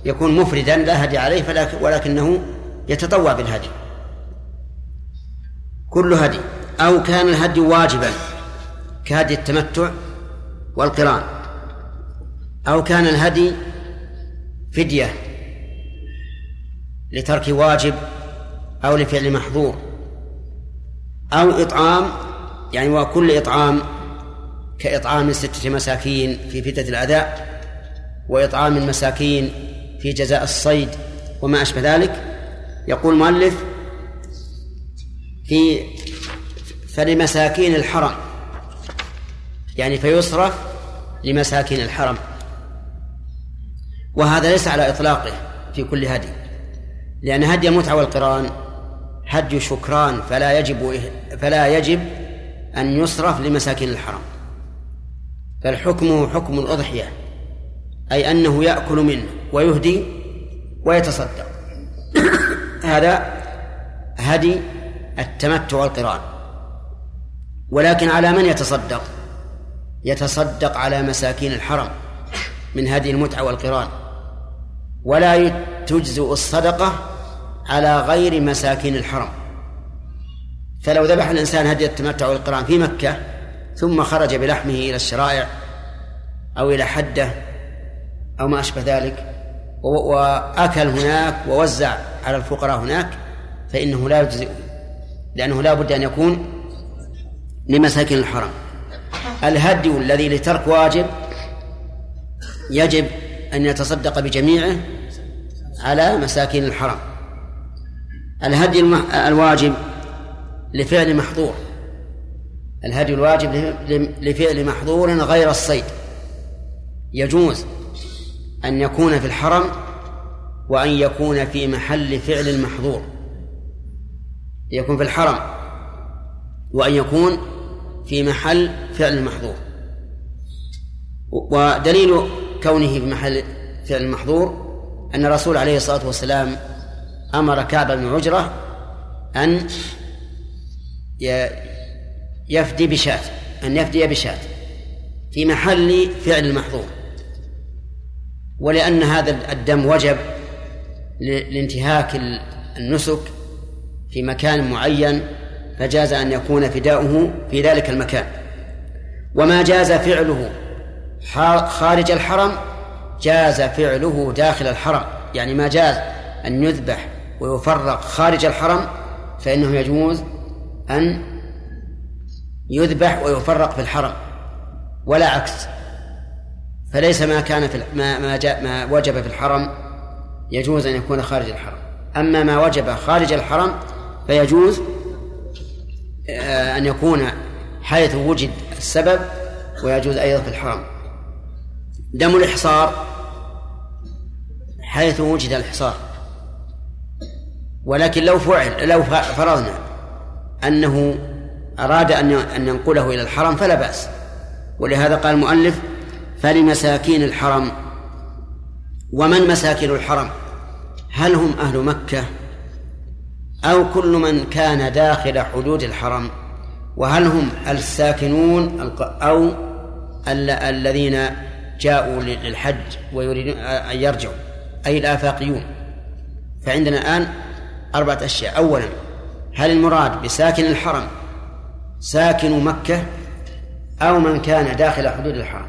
يكون مفردا لا هدي عليه ولكنه يتطوع بالهدي. كل هدي أو كان الهدي واجبا كهدي التمتع والقران. أو كان الهدي فدية لترك واجب أو لفعل محظور أو إطعام يعني وكل إطعام كإطعام ستة مساكين في فتة الأداء وإطعام المساكين في جزاء الصيد وما أشبه ذلك. يقول المؤلف في فلمساكين الحرم يعني فيصرف لمساكين الحرم. وهذا ليس على إطلاقه في كل هدي لأن هدي المتعة والقرآن هدي شكران فلا يجب فلا يجب أن يصرف لمساكين الحرم بل حكمه حكم الأضحية أي أنه يأكل منه ويهدي ويتصدق. هذا هدي التمتع والقرآن. ولكن على من يتصدق؟ يتصدق على مساكين الحرم. من هدي المتعة والقران. ولا تجزئ الصدقة على غير مساكين الحرم. فلو ذبح الإنسان هدي التمتع والقران في مكة ثم خرج بلحمه إلى الشرائع أو إلى حدة أو ما أشبه ذلك وأكل هناك ووزع على الفقراء هناك فإنه لا يجزئ لأنه لا بد أن يكون لمساكن الحرم. الهدي الذي لترك واجب يجب أن يتصدق بجميعه على مساكين الحرم الهدي الواجب لفعل محظور. الهدي الواجب لفعل محظور غير الصيد. يجوز أن يكون في الحرم وأن يكون في محل فعل المحظور. يكون في الحرم وأن يكون في محل فعل المحظور. ودليل كونه في محل فعل المحظور أن الرسول عليه الصلاة والسلام أمر كعب بن عجرة أن يفدي بشاة أن يفدي بشاة في محل فعل المحظور. ولأن هذا الدم وجب لانتهاك النسك في مكان معين فجاز أن يكون فداؤه في ذلك المكان. وما جاز فعله خارج الحرم جاز فعله داخل الحرم. يعني ما جاز أن يذبح ويفرق خارج الحرم فإنه يجوز أن يذبح ويفرق في الحرم. ولا عكس. فليس ما كان في ما ما, جاء ما وجب في الحرم يجوز أن يكون خارج الحرم. أما ما وجب خارج الحرم فيجوز آه، أن يكون حيث وجد السبب ويجوز أيضا في الحرم. دم الإحصار حيث وجد الحصار ولكن لو فعل لو فرضنا أنه أراد أن أن ينقله إلى الحرم فلا بأس. ولهذا قال المؤلف فلمساكين الحرم. ومن مساكن الحرم؟ هل هم أهل مكة أو كل من كان داخل حدود الحرم؟ وهل هم الساكنون أو الذين جاءوا للحج ويريدون أن يرجعوا أي الآفاقيون. فعندنا الآن أربعة أشياء. أولا هل المراد بساكن الحرم ساكن مكة أو من كان داخل حدود الحرم؟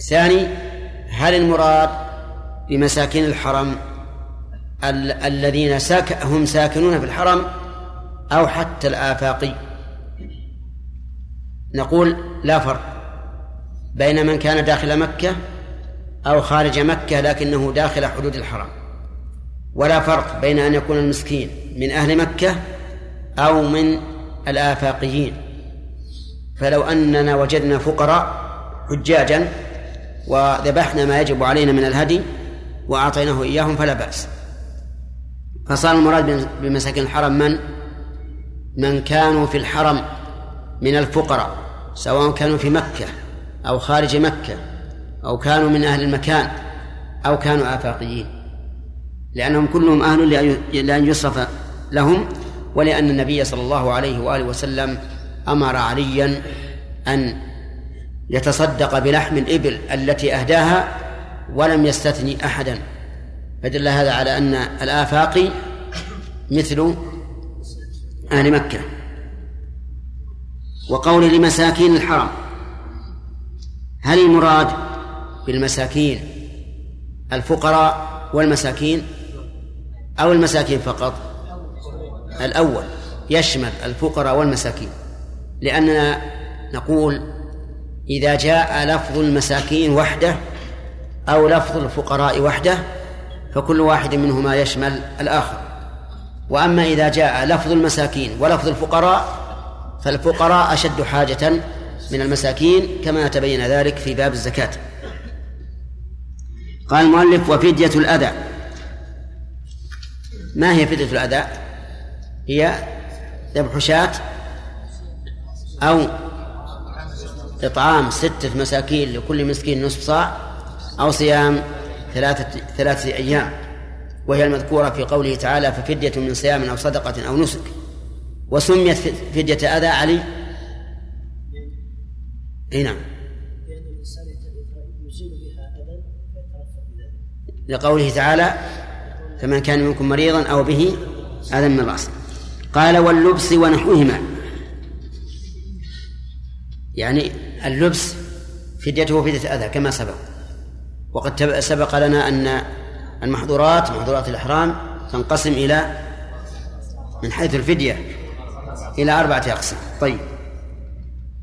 الثاني هل المراد بمساكين الحرم ال- الذين ساك هم ساكنون في الحرم أو حتى الآفاقي؟ نقول لا فرق. بين من كان داخل مكة أو خارج مكة لكنه داخل حدود الحرم. ولا فرق بين أن يكون المسكين من أهل مكة أو من الآفاقيين. فلو أننا وجدنا فقراء حجاجا وذبحنا ما يجب علينا من الهدي وأعطيناه إياهم فلا بأس. فصار المراد بمساكن الحرم من؟ من كانوا في الحرم من الفقراء سواء كانوا في مكة أو خارج مكة أو كانوا من أهل المكان أو كانوا آفاقيين. لأنهم كلهم أهل لأن يصرف لهم ولأن النبي صلى الله عليه وآله وسلم أمر عليا أن يتصدق بلحم الإبل التي أهداها ولم يستثني أحدا. فدل هذا على أن الآفاقي مثل أهل مكة. وقول لمساكين الحرم هل المراد بالمساكين الفقراء والمساكين أو المساكين فقط؟ الأول يشمل الفقراء والمساكين لأننا نقول إذا جاء لفظ المساكين وحده أو لفظ الفقراء وحده فكل واحد منهما يشمل الآخر. وأما إذا جاء لفظ المساكين ولفظ الفقراء فالفقراء أشد حاجة من المساكين كما تبين ذلك في باب الزكاة. قال المؤلف وفدية الأذى. ما هي فدية الأذى؟ هي ذبح شاة أو إطعام ستة مساكين لكل مسكين نصف صاع أو صيام ثلاثة ثلاثة أيام. وهي المذكورة في قوله تعالى ففدية من صيام أو صدقة أو نسك. وسميت فدية أذى علي؟ إي نعم. لأن الإنسان يزيل بها أذى فيترفع بذلك. لقوله تعالى فمن كان منكم مريضا أو به أذى من رأسه قال واللبس ونحوهما يعني اللبس فديته فدية أذى كما سبق. وقد سبق لنا أن المحظورات محظورات الإحرام تنقسم إلى من حيث الفدية إلى أربعة أقسام. طيب.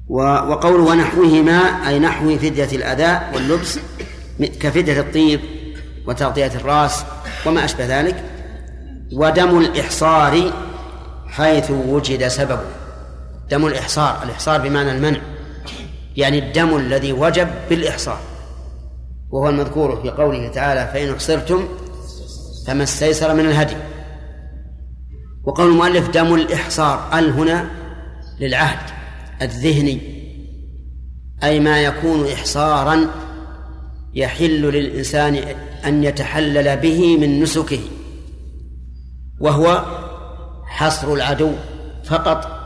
وقوله ونحوهما أي نحو فدية الأذى واللبس كفدية الطيب وتغطية الرأس وما أشبه ذلك ودم الإحصار حيث وجد سببه. دم الإحصار الإحصار بمعنى المنع يعني الدم الذي وجب بالإحصار وهو المذكور في قوله تعالى فإن أحصرتم فما استيسر من الهدي وقول المؤلف دم الإحصار ال هنا للعهد. الذهني أي ما يكون إحصارا يحل للإنسان أن يتحلل به من نسكه وهو حصر العدو فقط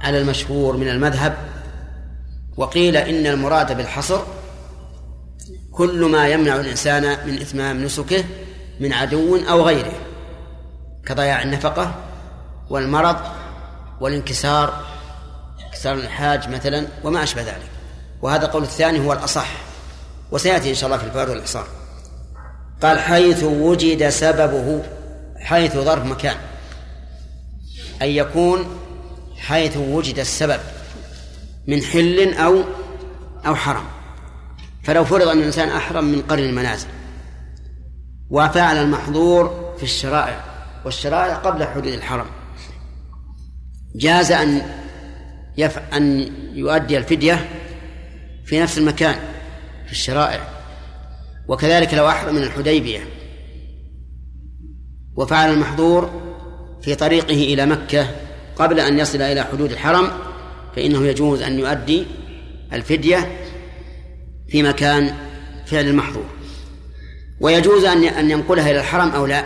على المشهور من المذهب وقيل إن المراد بالحصر كل ما يمنع الإنسان من إتمام نسكه من عدو أو غيره كضياع النفقة والمرض والانكسار انكسار الحاج مثلا وما أشبه ذلك. وهذا القول الثاني هو الأصح. وسيأتي إن شاء الله في الفوائد والإحصار. قال حيث وجد سببه حيث ظرف مكان. أن يكون حيث وجد السبب من حل أو أو حرم. فلو فرض أن الإنسان أحرم من قرن المنازل وفعل المحظور في الشرائع والشرائع قبل حدود الحرم جاز أن يف... أن يؤدي الفدية في نفس المكان في الشرائع. وكذلك لو أحرم من الحديبية. وفعل المحظور في طريقه إلى مكة قبل أن يصل إلى حدود الحرم فإنه يجوز أن يؤدي الفدية في مكان فعل المحظور. ويجوز أن أن ينقلها إلى الحرم أو لا؟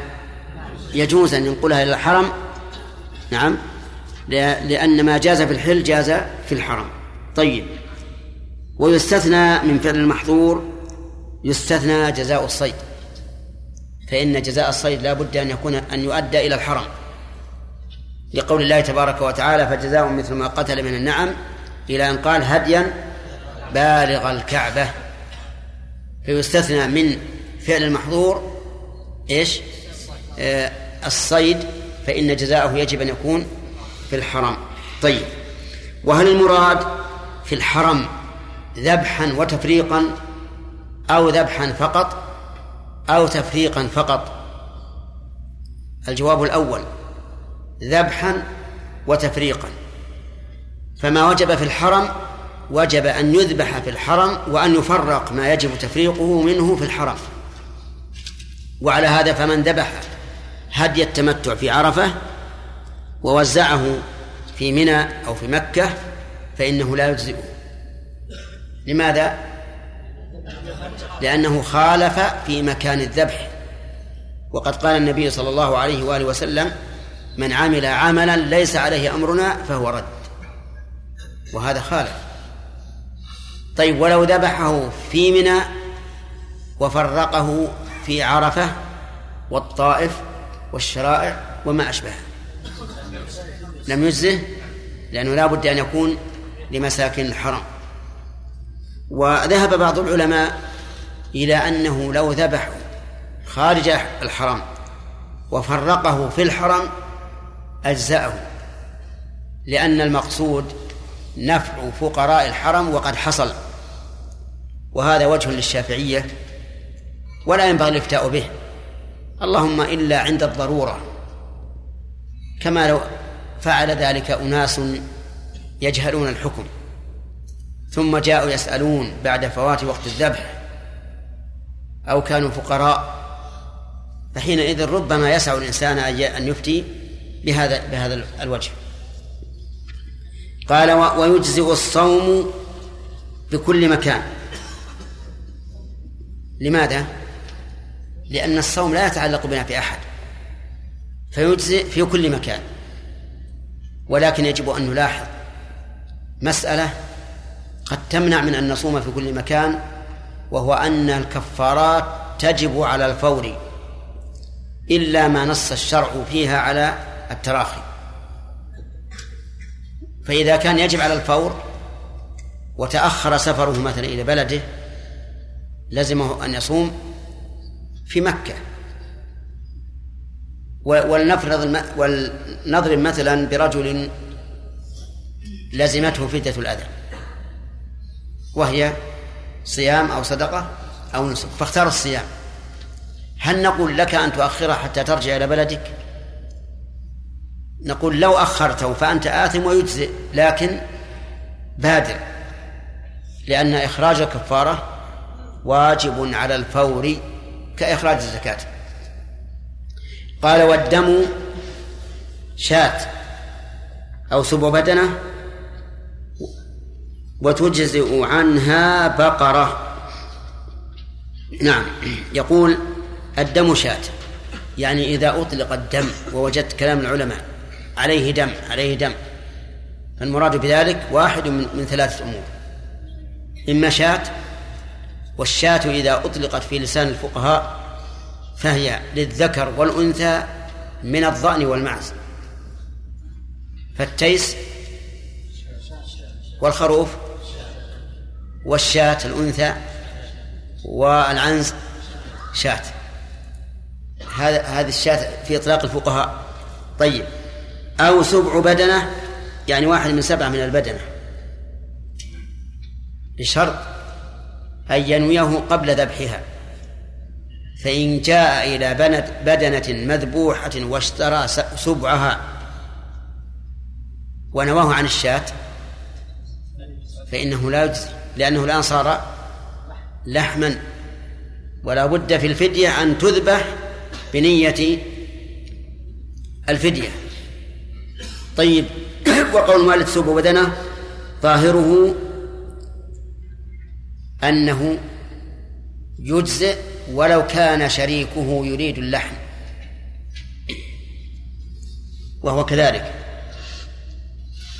يجوز أن ينقلها إلى الحرم. نعم. لأن ما جاز في الحل جاز في الحرم طيب. ويستثنى من فعل المحظور يستثنى جزاء الصيد. فإن جزاء الصيد لا بد أن يكون أن يؤدى إلى الحرم لقول الله تبارك وتعالى فجزاء مثل ما قتل من النعم إلى أن قال هديا بالغ الكعبة. فيستثنى من فعل المحظور إيش؟ آه الصيد. فإن جزاءه يجب أن يكون في الحرم. طيب وهل المراد في الحرم ذبحا وتفريقا أو ذبحا فقط أو تفريقا فقط؟ الجواب الأول ذبحا وتفريقا. فما وجب في الحرم؟ وجب أن يذبح في الحرم وأن يفرق ما يجب تفريقه منه في الحرم. وعلى هذا فمن ذبح هدي التمتع في عرفة ووزعه في منى أو في مكة فإنه لا يجزئه. لماذا؟ لأنه خالف في مكان الذبح. وقد قال النبي صلى الله عليه وآله وسلم من عمل عملا ليس عليه أمرنا فهو رد. وهذا خالف. طيب ولو ذبحه في منى وفرقه في عرفة والطائف والشرائع وما أشبهه. لم يجزه لأنه لا بد أن يكون لمساكن الحرم. وذهب بعض العلماء إلى أنه لو ذبحوا خارج الحرم وفرقه في الحرم أجزأه لأن المقصود نفع فقراء الحرم وقد حصل. وهذا وجه للشافعية ولا ينبغي الإفتاء به. اللهم إلا عند الضرورة كما لو فعل ذلك أناس يجهلون الحكم ثم جاءوا يسألون بعد فوات وقت الذبح أو كانوا فقراء فحينئذ ربما يسع الإنسان أن يفتي بهذا بهذا الوجه. قال ويجزئ الصوم بكل مكان. لماذا؟ لأن الصوم لا يتعلق بنا في أحد فيجزئ في كل مكان. ولكن يجب أن نلاحظ مسألة قد تمنع من أن نصوم في كل مكان وهو أن الكفارات تجب على الفور إلا ما نص الشرع فيها على التراخي. فإذا كان يجب على الفور وتأخر سفره مثلا إلى بلده لزمه أن يصوم في مكة. ولنفرض ولنضرب مثلا برجل لزمته فدة الأذى. وهي صيام أو صدقة أو نسك. فاختار الصيام. هل نقول لك أن تؤخره حتى ترجع إلى بلدك؟ نقول لو أخرته فأنت آثم ويجزئ لكن بادر لأن إخراج الكفارة واجب على الفور كإخراج الزكاة. قال والدم شاة أو سبع بدنة وتجزئ عنها بقرة. نعم. يقول الدم شاة. يعني إذا أطلق الدم ووجدت كلام العلماء عليه دم عليه دم. فالمراد بذلك واحد من, من ثلاثة أمور. إما شاة والشاة إذا أطلقت في لسان الفقهاء فهي للذكر والأنثى من الضأن والمعز. فالتيس والخروف والشاة الأنثى والعنز شاة. هذا هذه الشاة في إطلاق الفقهاء. طيب. أو سبع بدنة يعني واحد من سبعة من البدنة. بشرط أن ينويه قبل ذبحها. فإن جاء إلى بدنة مذبوحة واشترى سبعها. ونواه عن الشاة. فإنه لا يجزي. لأنه الآن صار لحما. ولا بد في الفدية أن تذبح بنية الفدية. طيب وقول المؤلف سب بدنة. ظاهره أنه يجزئ ولو كان شريكه يريد اللحم. وهو كذلك.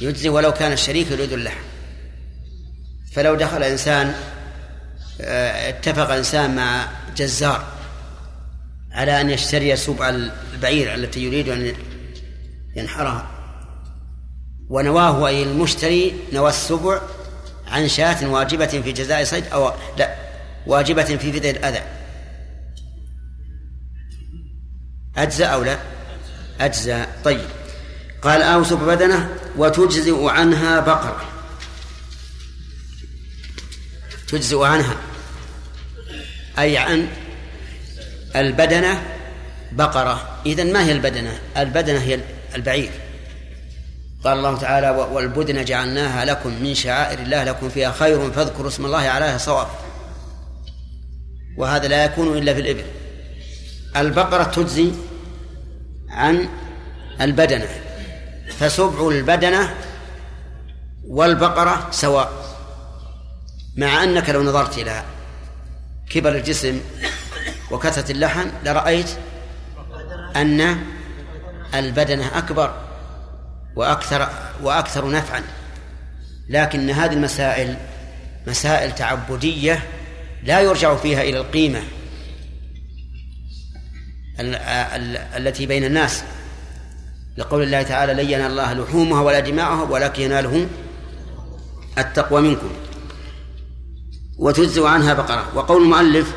يجزي ولو كان الشريك يريد اللحم. فلو دخل إنسان آه، اتفق إنسان مع جزار على أن يشتري سبع البعير التي يريد أن ينحرها ونواه أي المشتري نوى السبع عن شاة واجبة في جزاء صيد أو لا واجبة في فداء الأذى. أجزاء أو لا؟ أجزاء طيب. قال أو سبع بدنة وتجزئ عنها بقرة. تجزئ عنها. أي عن البدنة بقرة. إذا ما هي البدنة البدنة هي البعير. قال الله تعالى والبدن جعلناها لكم من شعائر الله لكم فيها خير فاذكروا اسم الله عليها صواب. وهذا لا يكون إلا في الإبل. البقرة تجزي عن البدنة فسبع البدنة والبقرة سواء مع أنك لو نظرت إلى كبر الجسم وكثرة اللحم لرأيت أن البدنة أكبر وأكثر وأكثر نفعا لكن هذه المسائل مسائل تعبدية لا يرجع فيها إلى القيمة. التي بين الناس لقول الله تعالى لن ينال الله لحومها ولا دماءها ولكن يناله التقوى منكم. وتجزئ عنها بقرة. وقول المؤلف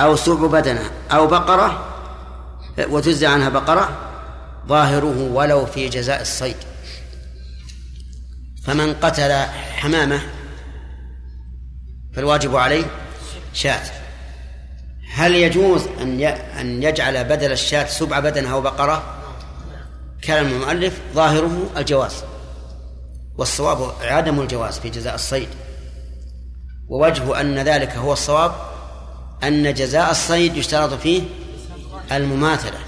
أو سبع بدنة أو بقرة. وتجزئ عنها بقرة ظاهره ولو في جزاء الصيد. فمن قتل حمامة فالواجب عليه شاة. هل يجوز أن أن يجعل بدل الشاة سبع بدنة أو بقرة؟ كلام المؤلف ظاهره الجواز والصواب عدم الجواز في جزاء الصيد ووجه أن ذلك هو الصواب أن جزاء الصيد يشترط فيه المماثلة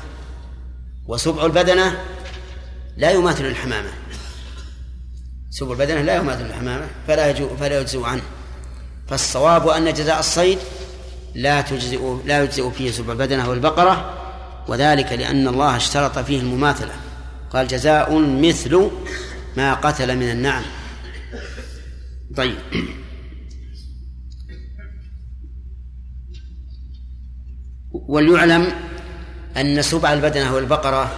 وسبع البدنة لا يماثل الحمامة سبع البدنة لا يماثل الحمامة فلا يجو فلا يجزئ عنه فالصواب أن جزاء الصيد لا تجزئ لا يجزئ فيه سبع البدنة والبقرة وذلك لأن الله اشترط فيه المماثلة. قال جزاء مثل ما قتل من النعم. طيب. وليعلم أن سبع البدنة والبقرة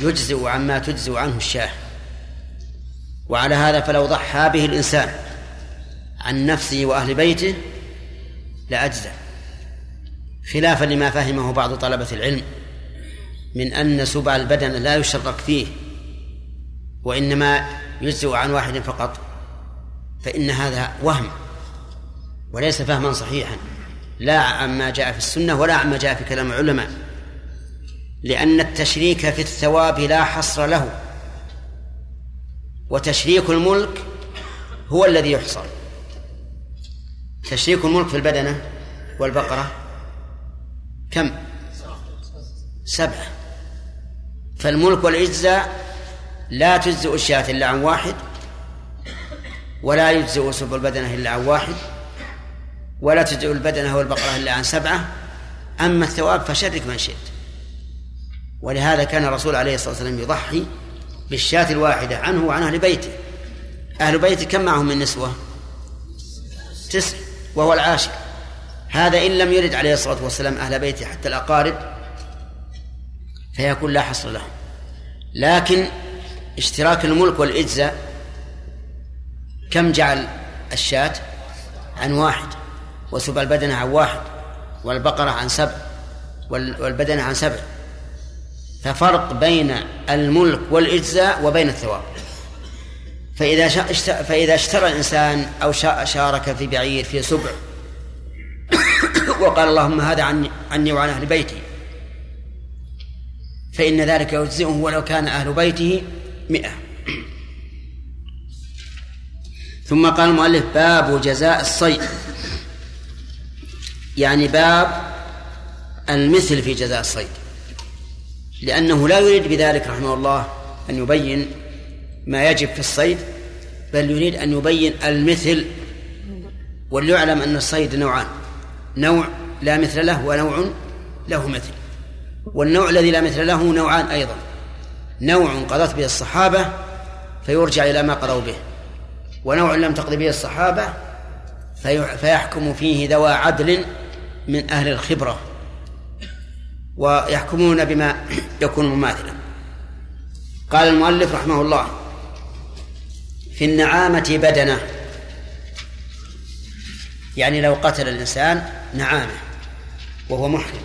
يجزئ عما تجزئ عنه الشاة. وعلى هذا فلو ضحى به الإنسان عن نفسه وأهل بيته لأجزى خلافا لما فهمه بعض طلبة العلم من أن سبع البدن لا يشرك فيه وإنما يجزئ عن واحد فقط. فإن هذا وهم وليس فهما صحيحا. لا عما جاء في السنة ولا عما جاء في كلام العلماء لأن التشريك في الثواب لا حصر له. وتشريك الملك هو الذي يحصر. تشريك الملك في البدنة والبقرة كم؟ سبعة فالملك والإجزاء لا تجزئ الشاة إلا عن واحد ولا يجزئ سب البدنة إلا عن واحد ولا تجزئ البدنة والبقرة إلا عن سبعة. أما الثواب فشرك من شئت. ولهذا كان الرسول عليه الصلاة والسلام يضحي بالشاة الواحدة عنه وعن أهل بيته. أهل بيته كم معهم من نسوة؟ تسع وهو العاشر هذا إن لم يرد عليه الصلاة والسلام أهل بيته حتى الأقارب فيكون لا حصر له. لكن اشتراك الملك والإجزاء كم جعل الشاة؟ عن واحد وسبع البدنة عن واحد والبقرة عن سبع والبدنة عن سبع. ففرق بين الملك والإجزاء وبين الثواب. فإذا فإذا اشترى الإنسان أو شارك في بعير في سبع وقال اللهم هذا عني عني وعن أهل بيتي. فإن ذلك يجزئه ولو كان أهل بيته مئة. ثم قال المؤلف باب جزاء الصيد. يعني باب المثل في جزاء الصيد. لأنه لا يريد بذلك رحمه الله أن يبين ما يجب في الصيد بل يريد أن يبين المثل وليعلم أن الصيد نوعان. نوع لا مثل له ونوع له مثل. والنوع الذي لا مثل له نوعان أيضا. نوع قضت به الصحابة فيرجع إلى ما قضوا به. ونوع لم تقض به الصحابة فيحكم فيه ذوى عدل من أهل الخبرة. ويحكمون بما يكون مماثلا. قال المؤلف رحمه الله في النعامة بدنة. يعني لو قتل الإنسان نعامة وهو محرم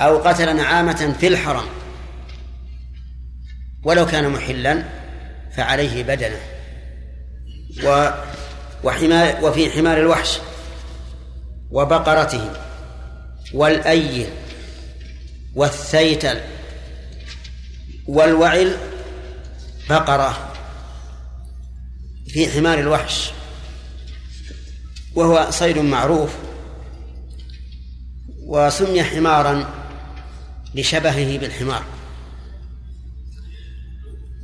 أو قتل نعامة في الحرم ولو كان محلا فعليه بدنه و وحمار وفي حمار الوحش وبقرته والأيل والثيتل والوعل بقرة في حمار الوحش وهو صيد معروف وسمي حمارا لشبهه بالحمار.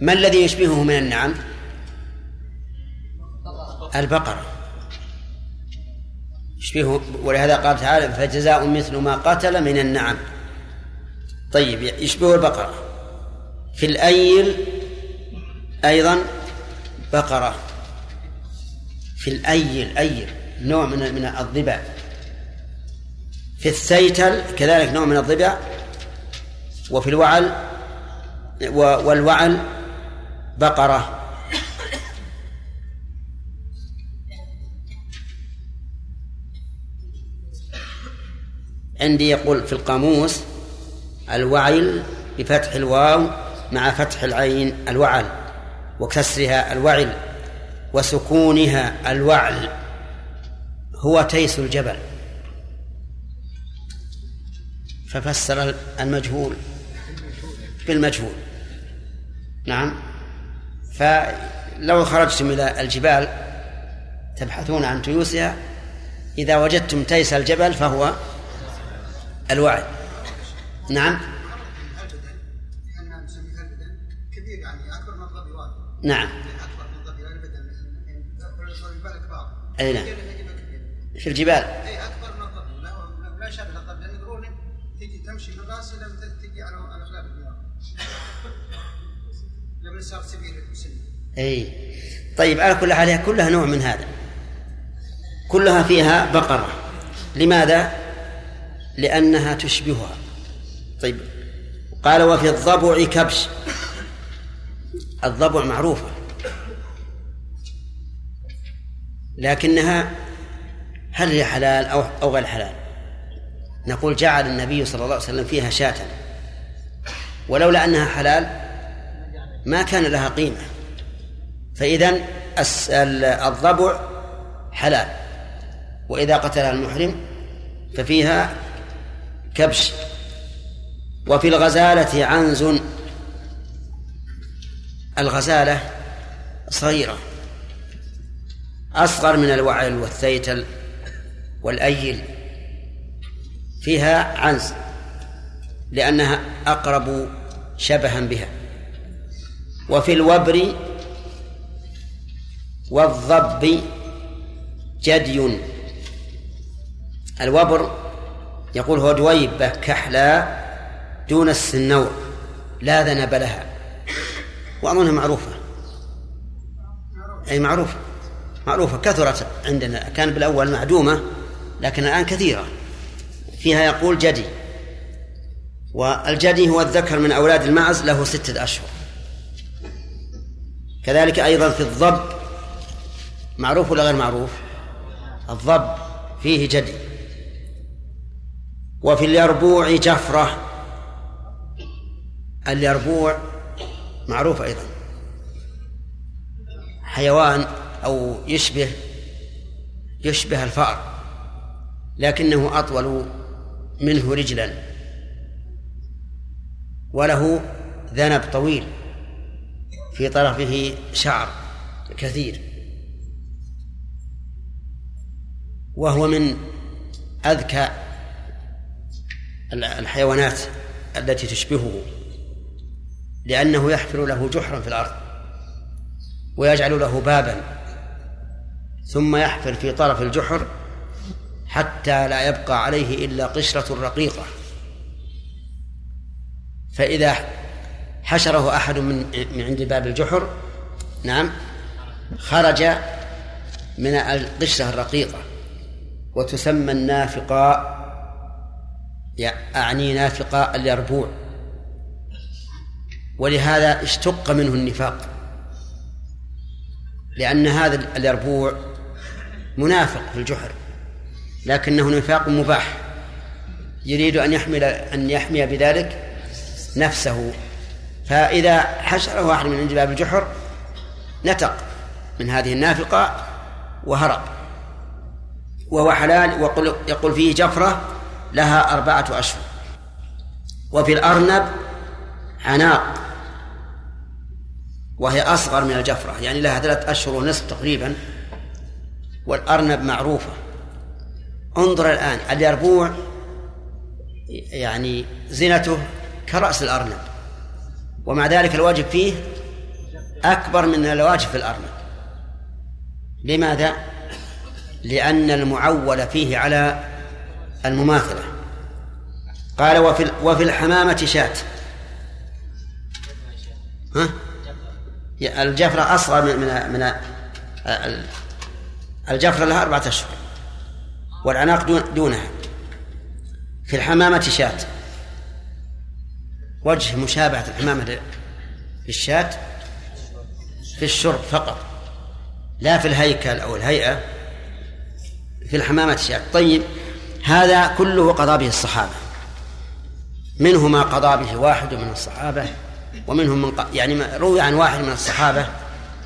ما الذي يشبهه من النعم؟ البقرة يشبهه ولهذا قال تعالى فجزاء مثل ما قتل من النعم. طيب يشبه البقرة في الأيل أيضا بقرة. في الأيل أيل نوع من من الضباع في الثيتل كذلك نوع من الضبع وفي الوعل والوعل بقرة. عندي يقول في القاموس الوعل بفتح الواو مع فتح العين الوعل وكسرها الوعل وسكونها الوعل. هو تيس الجبل. ففسر المجهول بالمجهول. نعم. فلو خرجتم إلى الجبال تبحثون عن تيوسها إذا وجدتم تيس الجبل فهو الوعد نعم. نعم. أي نعم. في الجبال اي اكبر من الضبي لا شبه الضبي لأن يقولون تجي تمشي بالراس لم تجي على على خلاف الدماغ لما صار سبيل السن إي. طيب على كل حال كلها نوع من هذا. كلها فيها بقرة. لماذا؟ لأنها تشبهها. طيب. قال وفي الضبع كبش. الضبع معروفة. لكنها هل هي حلال أو أو غير حلال؟ نقول جعل النبي صلى الله عليه وسلم فيها شاة. ولولا أنها حلال ما كان لها قيمة. فإذا الضبع حلال. وإذا قتلها المحرم ففيها كبش. وفي الغزالة عنز. الغزالة صغيرة. أصغر من الوعل والثيتل والأيل. فيها عنز لأنها أقرب شبها بها. وفي الوبر والضب جدي. الوبر يقول هو دويبة كحلى دون السنور لا ذنب لها. وأظنها معروفة. أي معروفة معروفة كثرت عندنا كان بالأول معدومة لكن الآن كثيرة. فيها يقول جدي والجدي هو الذكر من أولاد المعز له ستة أشهر. كذلك أيضا في الضب معروف ولا غير معروف؟ الضب فيه جدي. وفي اليربوع جفرة. اليربوع معروف أيضا. حيوان أو يشبه يشبه الفأر لكنه أطول منه رجلا. وله ذنب طويل في طرفه شعر كثير. وهو من أذكى الحيوانات التي تشبهه لأنه يحفر له جحرا في الأرض ويجعل له بابا ثم يحفر في طرف الجحر حتى لا يبقى عليه إلا قشرة رقيقة. فإذا حشره أحد من من عند باب الجحر نعم خرج من القشرة الرقيقة وتسمى النافقة أعني نافقة اليربوع. ولهذا اشتق منه النفاق لأن هذا اليربوع منافق في الجحر. لكنه نفاق مباح. يريد أن يحمل أن يحمي بذلك نفسه. فإذا حشره واحد من عند باب الجحر نتق من هذه النافقة وهرب. وهو حلال ويقول يقول فيه جفرة لها أربعة أشهر. وفي الأرنب عناق. وهي أصغر من الجفرة يعني لها ثلاثة أشهر ونصف تقريبا. والأرنب معروفة. انظر الآن اليربوع يعني زينته كرأس الأرنب ومع ذلك الواجب فيه أكبر من الواجب في الأرنب لماذا؟ لأن المعول فيه على المماثلة قال وفي وفي الحمامة شاة ها؟ الجفرة أصغر من من الجفرة لها أربعة أشهر والعناق دون دونها. في الحمامة شاة. وجه مشابهة الحمامة في الشاة في الشرب فقط. لا في الهيكل أو الهيئة في الحمامة شاة. طيب هذا كله قضى به الصحابة. منه ما قضى به واحد من الصحابة ومنهم من يعني روي عن واحد من الصحابة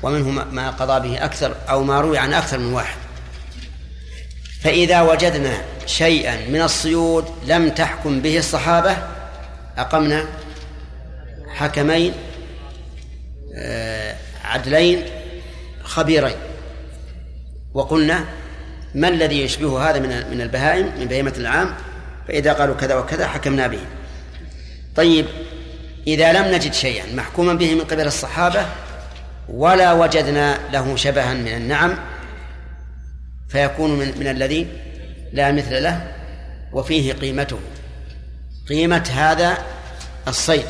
ومنهم ما قضى به أكثر أو ما روي عن أكثر من واحد. فإذا وجدنا شيئا من الصيود لم تحكم به الصحابة أقمنا حكمين آه، عدلين خبيرين. وقلنا ما الذي يشبه هذا من من البهائم من بهيمة العام؟ فإذا قالوا كذا وكذا حكمنا به. طيب إذا لم نجد شيئا محكوما به من قبل الصحابة ولا وجدنا له شبها من النعم فيكون من, من الذي لا مثل له وفيه قيمته. قيمة هذا الصيد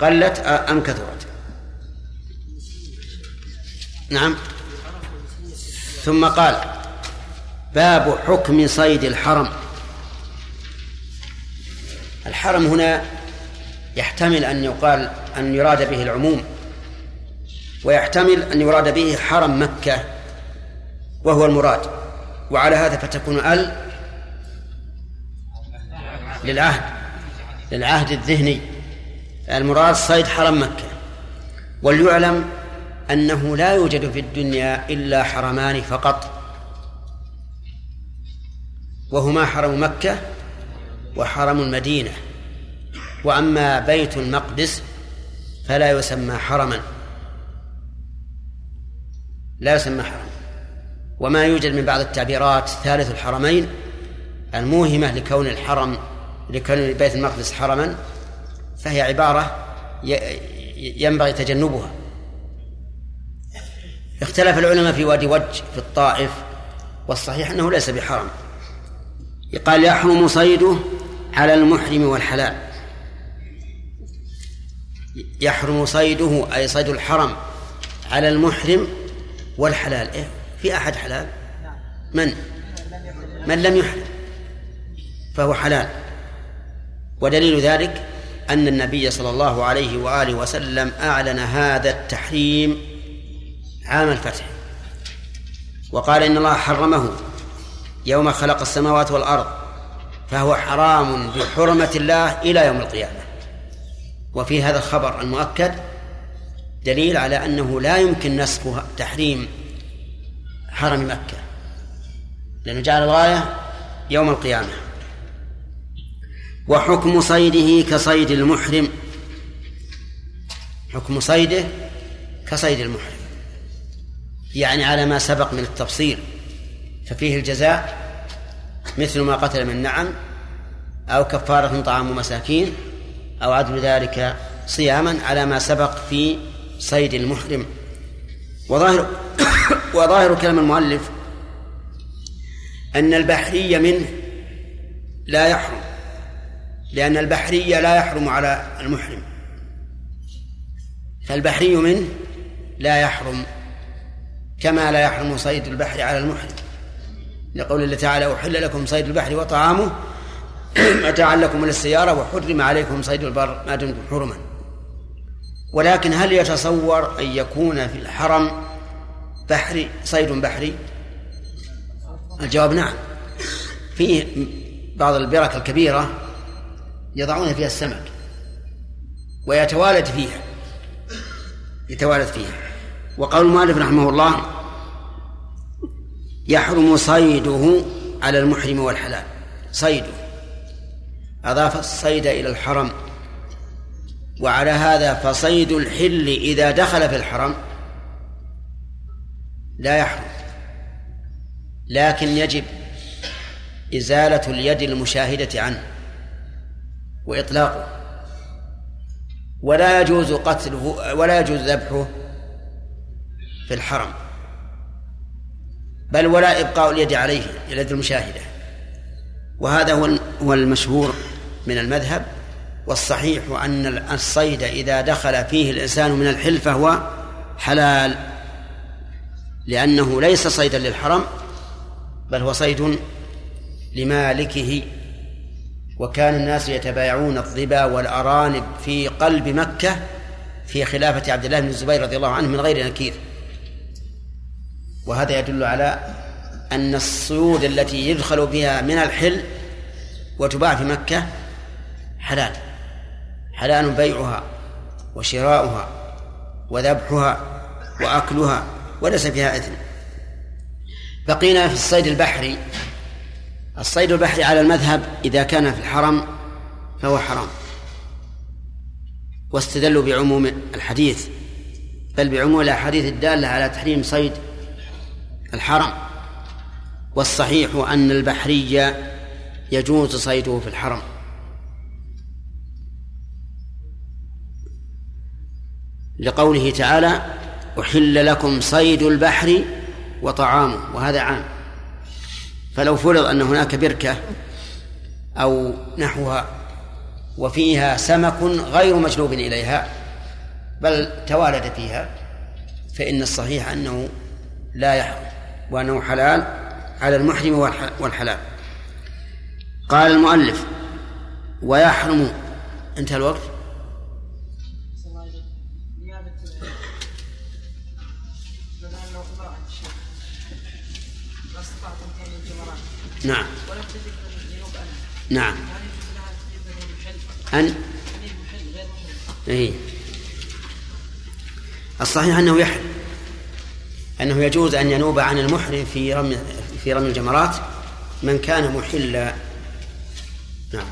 قلت أم كثرت؟ نعم. ثم قال باب حكم صيد الحرم. الحرم هنا يحتمل أن يقال أن يراد به العموم ويحتمل أن يراد به حرم مكة وهو المراد. وعلى هذا فتكون ال للعهد للعهد الذهني. المراد صيد حرم مكة. وليعلم أنه لا يوجد في الدنيا إلا حرمان فقط. وهما حرم مكة وحرم المدينة. وأما بيت المقدس فلا يسمى حرما. لا يسمى حرما. وما يوجد من بعض التعبيرات ثالث الحرمين الموهمة لكون الحرم لكون بيت المقدس حرما فهي عبارة ينبغي تجنبها. اختلف العلماء في وادي وج في الطائف والصحيح أنه ليس بحرم. قال يحرم صيده على المحرم والحلال. يحرم صيده أي صيد الحرم على المحرم والحلال. إيه؟ في أحد حلال؟ من؟ من لم يحرم فهو حلال. ودليل ذلك أن النبي صلى الله عليه وآله وسلم أعلن هذا التحريم عام الفتح وقال إن الله حرمه يوم خلق السماوات والأرض فهو حرام بحرمة الله إلى يوم القيامة. وفي هذا الخبر المؤكد دليل على أنه لا يمكن نسخ تحريم حرم مكة لأنه جعل الغاية يوم القيامة. وحكم صيده كصيد المحرم حكم صيده كصيد المحرم. يعني على ما سبق من التفصيل ففيه الجزاء مثل ما قتل من نعم أو كفارة طعام مساكين أو عدل ذلك صياما على ما سبق في صيد المحرم. وظاهر وظاهر كلام المؤلف أن البحري منه لا يحرم لأن البحري لا يحرم على المحرم. فالبحري منه لا يحرم كما لا يحرم صيد البحر على المحرم. لقول الله تعالى أحل لكم صيد البحر وطعامه متاعا لكم للسيارة وحرم عليكم صيد البر ما دمتم حرما. ولكن هل يتصور أن يكون في الحرم بحري صيد بحري؟ الجواب نعم. فيه بعض البرك الكبيرة يضعون فيها السمك ويتوالد فيها يتوالد فيها. وقول المؤلف رحمه الله يحرم صيده على المحرم والحلال. صيده. أضاف الصيد إلى الحرم. وعلى هذا فصيد الحل إذا دخل في الحرم. لا يحرم لكن يجب إزالة اليد المشاهدة عنه وإطلاقه. ولا يجوز قتله ولا يجوز ذبحه في الحرم. بل ولا إبقاء اليد عليه اليد المشاهدة. وهذا هو هو المشهور من المذهب. والصحيح أن الصيد إذا دخل فيه الإنسان من الحل فهو حلال. لأنه ليس صيدا للحرم بل هو صيد لمالكه. وكان الناس يتبايعون الظبا والأرانب في قلب مكة في خلافة عبد الله بن الزبير رضي الله عنه من غير نكير. وهذا يدل على أن الصيود التي يدخل بها من الحل وتباع في مكة حلال. حلال بيعها وشراؤها وذبحها وأكلها وليس فيها إثم بقينا في الصيد البحري. الصيد البحري على المذهب إذا كان في الحرم فهو حرام. واستدلوا بعموم الحديث. بل بعموم الأحاديث الدالة على تحريم صيد الحرم. والصحيح أن البحري يجوز صيده في الحرم. لقوله تعالى أحل لكم صيد البحر وطعامه وهذا عام. فلو فرض أن هناك بركة أو نحوها وفيها سمك غير مجلوب إليها بل توالد فيها فإن الصحيح أنه لا يحرم وأنه حلال على المحرم والحلال. قال المؤلف ويحرم. انتهى الوقت. نعم. نعم. أن؟ إيه. الصحيح أنه يحل أنه يجوز أن ينوب عن المحرم في رمي في رمي الجمرات من كان محلا. نعم.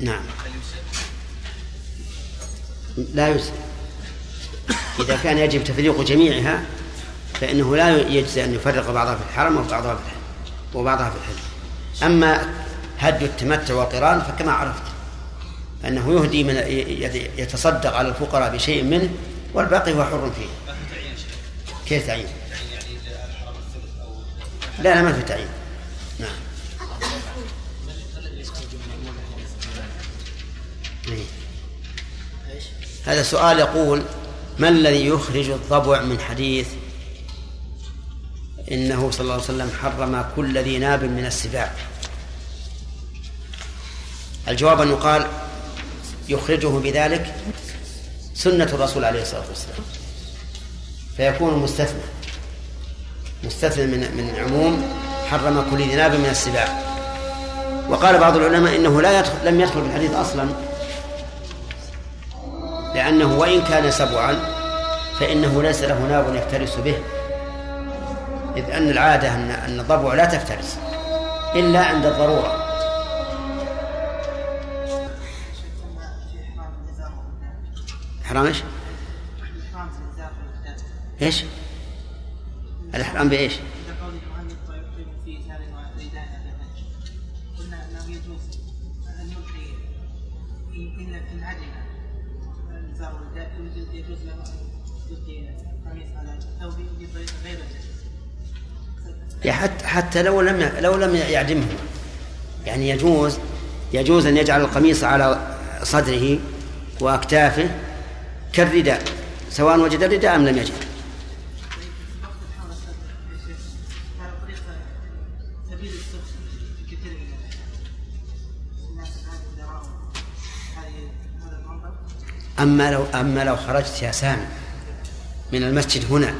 نعم. لا يجزي. إذا كان يجب تفريق جميعها فإنه لا يجزي أن يفرق بعضها في الحرم وبعضها في الحل وبعضها في الحل أما هدي التمتع والقران فكما عرفت أنه يهدي من يتصدق على الفقراء بشيء منه والباقي هو حر فيه. كيف تعيين؟ لا لا ما في تعيين نعم. إيه. هذا سؤال يقول ما الذي يخرج الضبع من حديث إنه صلى الله عليه وسلم حرم كل ذي ناب من السباع؟ الجواب أنه قال يخرجه بذلك سنة الرسول عليه الصلاة والسلام. فيكون مستثنى مستثنى من من عموم حرم كل ذي ناب من السباع. وقال بعض العلماء إنه لا يدخل لم يدخل في الحديث أصلا. لأنه وإن كان سبعا فإنه ليس له ناب يفترس به إذ أن العادة ان أن الضبع لا تفترس إلا عند الضرورة إحرام إيش؟ إيش؟ الإحرام بإيش؟ يجوز له حتى حتى لو لم لو لم يعدمه. يعني يجوز يجوز أن يجعل القميص على صدره وأكتافه كالرداء. سواء وجد الرداء أم لم يجد. أما لو أما لو خرجت يا سامي من المسجد هنا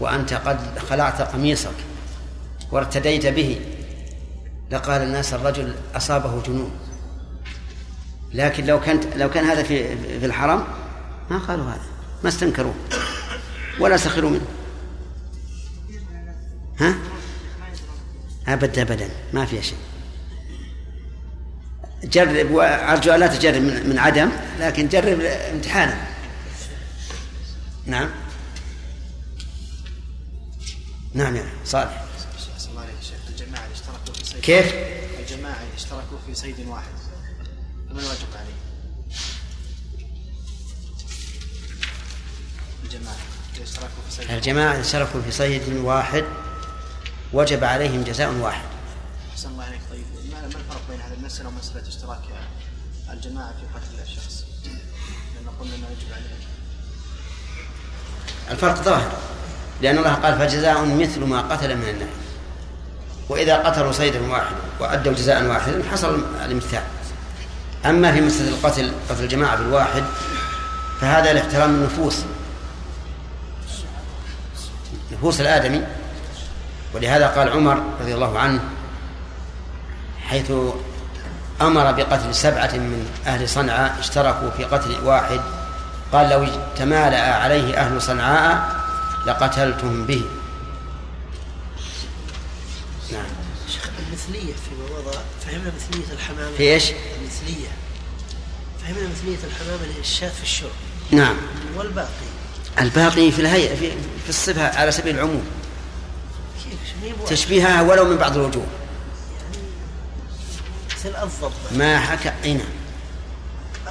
وأنت قد خلعت قميصك وارتديت به لقال الناس الرجل أصابه جنون. لكن لو كانت لو كان هذا في في الحرم ما قالوا هذا ما استنكروه ولا سخروا منه. ها؟ أبدا أبدا ما فيها شيء. جرب وأرجو أن لا تجرب من, من عدم لكن جرب امتحانا. نعم. نعم يا صالح. الجماعة اللي اشتركوا في صيد كيف؟ الجماعة اللي اشتركوا في صيد واحد. فما الواجب عليه؟ الجماعة اللي اشتركوا في صيد الجماعة اشتركوا في صيد واحد وجب عليهم جزاء واحد. أحسن الله عليك طيب. ما الفرق بين هذه المسألة ومسألة اشتراك الجماعة في قتل الشخص؟ لأن قلنا أنه يجب عليه الفرق ظاهر لأن الله قال فجزاء مثل ما قتل من النعم وإذا قتلوا صيدا واحدا وأدوا جزاء واحدا حصل الامتثال. أما في مسألة القتل قتل الجماعة بالواحد فهذا لاحترام النفوس نفوس الآدمي. ولهذا قال عمر رضي الله عنه حيث أمر بقتل سبعة من أهل صنعاء اشتركوا في قتل واحد. قال لو تمالأ عليه أهل صنعاء لقتلتهم به. نعم. شيخ المثلية فيما مضى فهمنا مثلية الحمامة. في إيش؟ المثلية. فهمنا مثلية الحمامة للشاة في الشرب نعم. والباقي؟ الباقي في الهيئة في, في الصفة على سبيل العموم. تشبيهها ولو من بعض الوجوه. مثل الضب. ما حكى؟ أي نعم.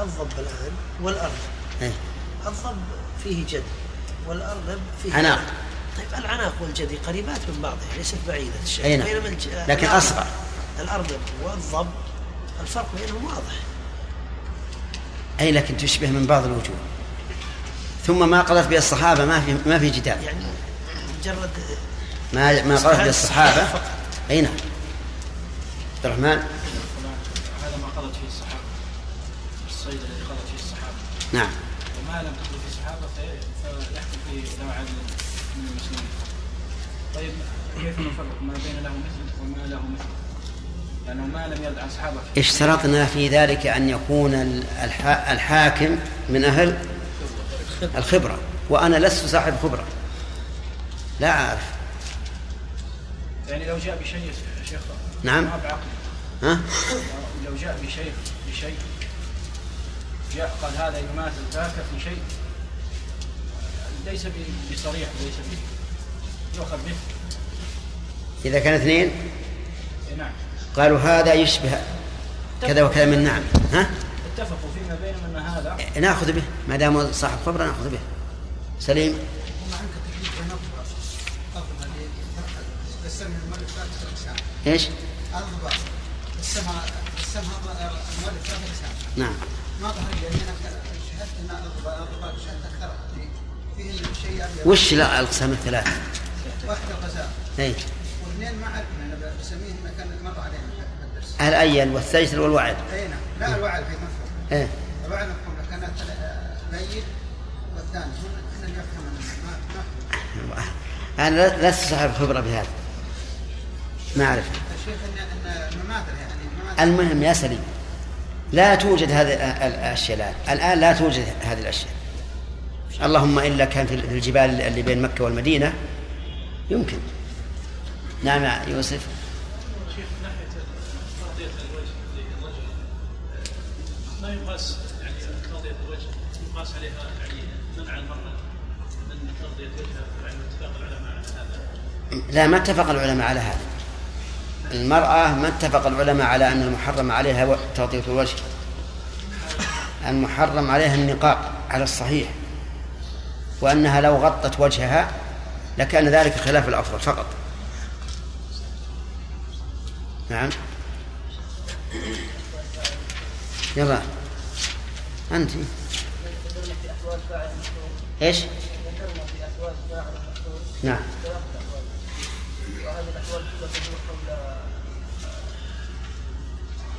الضب الآن والأرنب إيه. الضب فيه جد والأرنب فيه عناق. طيب العناق والجدي قريبات من بعضها ليست بعيدة الشيء أي نعم. بينما الج... لكن أصغر. الأرنب والضب الفرق بينهم واضح. أي لكن تشبه من بعض الوجوه. ثم ما قضت به الصحابة ما في ما في جدال. يعني مجرد ما ما قضت به الصحابة. أي نعم. عبد الرحمن هذا ما قضت فيه الصحابة الصيد الذي قضت فيه الصحابة نعم. وما لم الصحابة في- فيحكم فيه ذو عدل من المسلمين. طيب كيف نفرق ما بين له مثل وما له مثل؟ لأنه ما لم يرد عن الصحابة في اشترطنا في ذلك أن يكون الح- الحاكم من أهل الخبرة. وأنا لست صاحب خبرة. لا أعرف. يعني لو جاء بشيء شيخ نعم. ها؟ لو جاء بشيء بشيء قال هذا يماثل ذاك في شيء. ليس بصريح ليس به. يؤخذ به. إذا كان اثنين؟ إيه نعم. قالوا هذا يشبه كذا وكذا من نعم. ها؟ اتفقوا فيما بينهم أن هذا نأخذ به. ما دام صاحب خبرة نأخذ به. سليم. إيش؟ ثلاثة ساعة نعم. ما ظهر لي أني أنا شهدت شهدت فيه شيء وش لا الأقسام الثلاث؟ واحد الغزال اي واثنين ما أعرف أنا بسميه ما كان مر علينا في الدرس الأيل والسيسر والوعد أي نعم لا الوعد في مفهوم إيه الوعد مفهوم لكن بين والثاني هنا هنا يفهم أنا لست صاحب خبرة بهذا ما المماثل يعني المهم يا سليم لا توجد هذه الأشياء الآن. الآن لا توجد هذه الأشياء. اللهم إلا كان في الجبال اللي بين مكة والمدينة يمكن. نعم يا يوسف. شيخ من ناحيه تغطيه الوجه للرجل ما يقاس يعني تغطيه الوجه يقاس عليها يعني منع المراه من تغطيه وجهها يعني اتفاق العلماء على هذا لا ما اتفق العلماء على هذا. المرأة ما اتفق العلماء على أن المحرم عليها تغطية الوجه. المحرم عليها النقاب على الصحيح وأنها لو غطت وجهها لكان ذلك خلاف الأفضل فقط. نعم. يلا. أنت. إيش؟ نعم.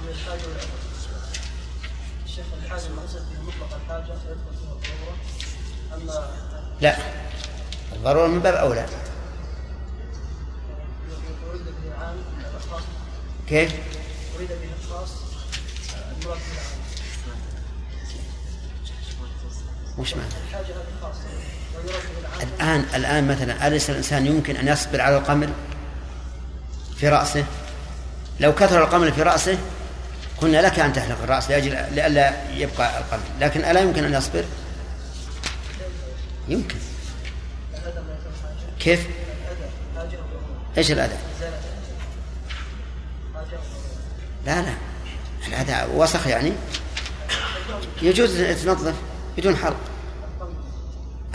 من الحاجة الشيخ المقصود فيها مطلق الحاجة يدخل فيها الضروره اما لا الضرورة من باب أولى كيف؟ اريد به المراد وش معنى؟ الآن الآن مثلا أليس الإنسان يمكن أن يصبر على القمل في رأسه لو كثر القمل في رأسه قلنا لك أن تحلق الرأس لأجل لئلا يبقى القمل لكن ألا يمكن أن يصبر؟ يمكن. كيف؟ إيش الأذى لا لا. الأذى وسخ يعني. يجوز تنظف بدون حلق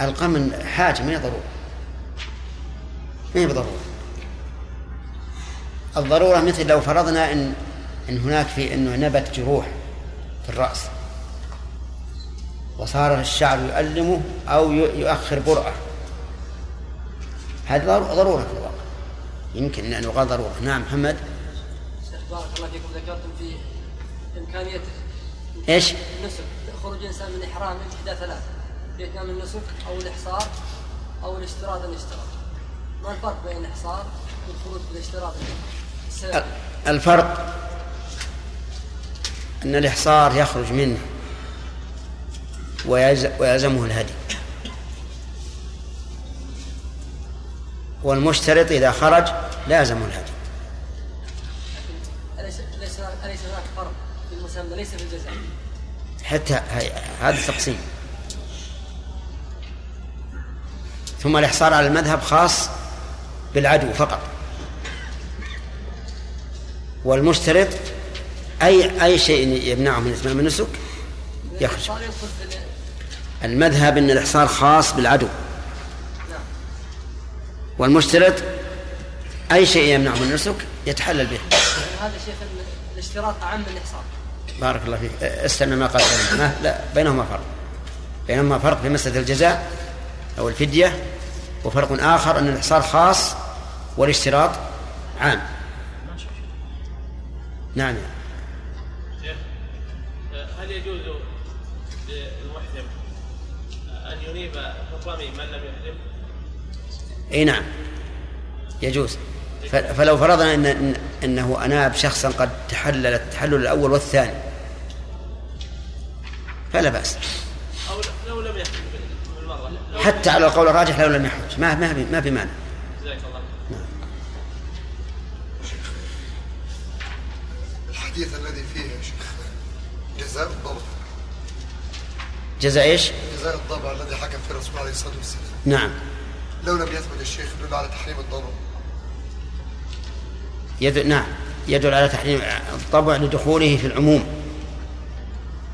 القمل حاجة ما هي ضرورة ما هي بضرورة الضرورة مثل لو فرضنا إن إن هناك في إنه نبت جروح في الرأس وصار الشعر يؤلمه أو يؤخر برأة. هذه ضرورة في الواقع. يمكن أن يقال ضرورة. نعم محمد. بارك الله فيكم. ذكرتم في إمكانية إيش؟ النسك. خروج الإنسان من إحرامه إحدى ثلاث في إتمام النسك أو الإحصار أو الاشتراط الاشتراط ما الفرق بين الإحصار والخروج بالاشتراط؟ السبب الفرق أن الإحصار يخرج منه ويلز- ويلزمه الهدي. والمشترط إذا خرج لازمه الهدي. أليس هناك فرق في المسمى ليس في الجزاء. حتى هذا التقسيم. ثم الإحصار على المذهب خاص بالعدو فقط. والمشترط أي أي شيء يمنعه من إتمام النسك يخرج. المذهب أن الإحصار خاص بالعدو. والمشترط أي شيء يمنعه من النسك يتحلل به. هذا شيخ ال- الاشتراط أعم من الإحصار بارك الله فيك. استمع ما قال لا بينهما فرق. بينهما فرق في مسألة الجزاء أو الفدية. وفرق آخر أن الإحصار خاص والاشتراط عام. نعم. هل يجوز للمحرم أن ينيب الرمي من لم يحرم؟ إي نعم. يجوز. فلو فرضنا ان إن- إنه أناب شخصا قد تحلل التحلل الأول والثاني. فلا بأس. أو لو لم يحرم حتى على القول الراجح لو لم يحج. ما ما في- ما في مانع. جزاك الله الحديث الذي فيه يا شيخ جزاء الضبع جزاء إيش؟ جزاء الضبع الذي حكم فيه الرسول عليه الصلاة والسلام. نعم. لو لم يثبت الشيخ يدل على تحريم الضبع يدل نعم. يدل على تحريم الطبع لدخوله في العموم.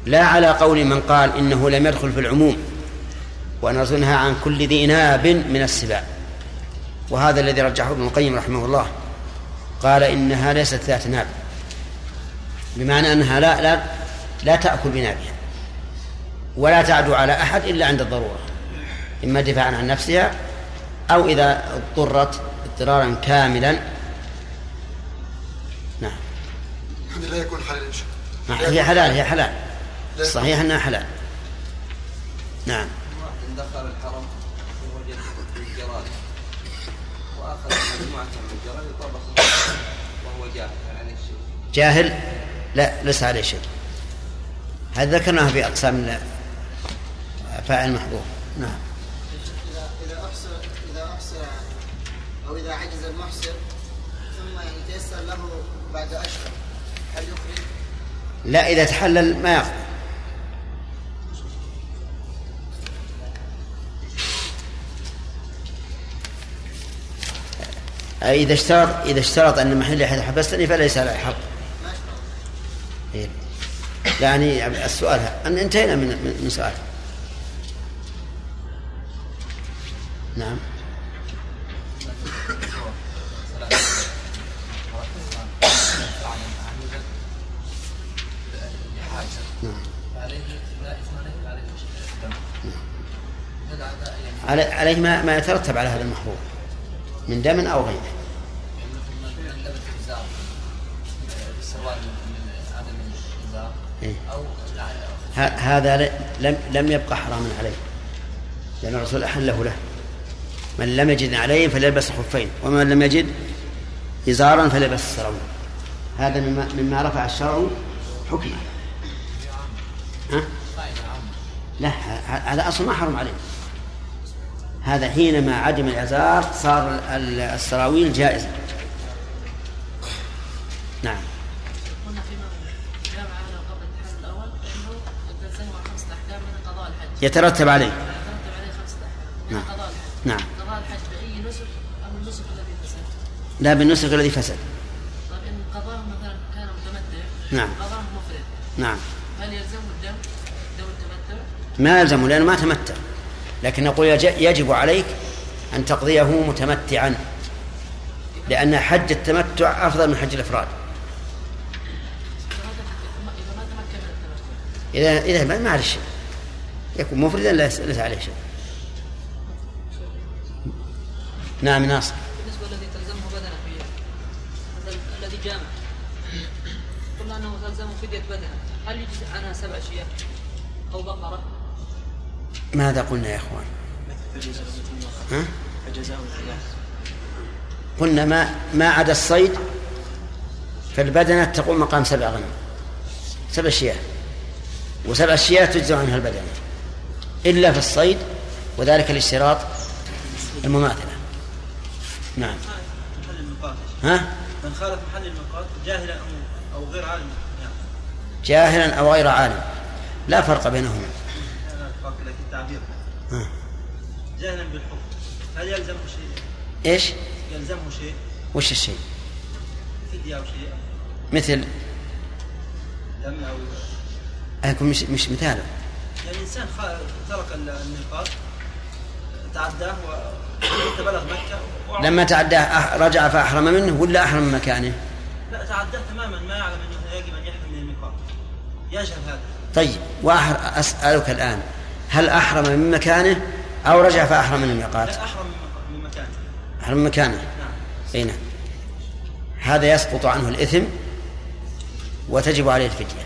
لا على قول من قال إنه لم يدخل في العموم. ونزلها عن كل ذي ناب من السباع. وهذا الذي رجحه ابن القيم رحمه الله. قال إنها ليست ذات ناب. بمعنى أنها لا لا لا تأكل بنابها ولا تعدو على أحد إلا عند الضرورة إما دفاعا عن نفسها أو إذا اضطرت اضطرارا كاملا. نعم. الحمد لله يكون حلال إن شاء الله. نعم، هي حلال هي حلال. لا صحيح إنها حلال. نعم. واحد دخل الحرم ووجد الجراد واخذ مجموعة من الجراد طبخ وهو جاهل. شيء؟ جاهل؟ لا ليس عليه شيء. هذا ذكرناه في اقسام فاعل محظور نعم إذا إذا أحصر إذا أحصر أو إذا عجز المحصر ثم يعني تيسر له بعد أشهر هل يخرج؟ لا إذا تحلل ما يقضي إذا اشترط إذا اشترط أن محل حيث حبستني فليس عليه حق. إيه. يعني السؤال أن انتهينا من من سؤال. نعم. نعم. علي عليه ما, ما يترتب على هذا المحظور من دم أو غيره هذا لم لم يبقى حراما عليه. لأن الرسول أحله له من لم يجد عليه فليلبس خفين ومن لم يجد إزارا فليلبس السراويل هذا مما, مما رفع الشرع حكمه ها؟ لا هذا أصلا ما حرم عليه. هذا حينما عدم الإزار صار ال- السراويل جائزة. نعم قلنا فيما جاء معنا قبل التحرر الأول فانه تلزمه خمسه احكام من قضاء الحج يترتب عليه. نعم. نعم. لا بالنسك الذي فسد. طيب إن قضاه مثلا كان متمتع نعم. قضاه مفرد نعم. هل يلزمه الدم؟ دم التمتع؟ ما يلزمه لأنه ما تمتع. لكن نقول يج- يجب عليك أن تقضيه متمتعا لأن حج التمتع أفضل من حج الإفراد. إذا إذا ما عليه شيء. يكون مفردا ليس ليس عليه شيء. نعم ناصر. بالنسبة الذي تلزمه بدنه الذي جامع. قلنا أنه تلزمه فدية بدنه. هل يجزي عنها سبع شياه أو بقرة؟ ماذا قلنا يا إخوان؟ ها؟ قلنا ما ما عدا الصيد فالبدنة تقوم مقام سبع غنم سبع شياه وسبع شياه تجزع عنها البدنة. إلا في الصيد وذلك الاشتراط المماثلة. نعم. ها؟ من خالف محل الميقات جاهلا أو غير عالم. يعني جاهلا أو غير عالم. لا فرق بينهما. ها. جاهلا بالحكم. هل يلزمه شيء؟ إيش؟ يلزمه شيء؟ وش الشيء؟ فدية أو شيء. مثل؟ دم أو أكون مش مش مثال يعني انسان خا- ترك ال- الميقات تعداه وحتى بلغ مكة. لما تعداه رجع فأحرم منه ولا أحرم من مكانه؟ لا تعداه تماما ما يعلم أنه يجب أن يحرم من الميقات يجهل هذا. طيب وأحر أسألك الآن هل أحرم من مكانه أو رجع فأحرم من الميقات لا أحرم من- مكانه. أحرم من مكانه. نعم. أي نعم. هذا يسقط عنه الإثم وتجب عليه الفدية.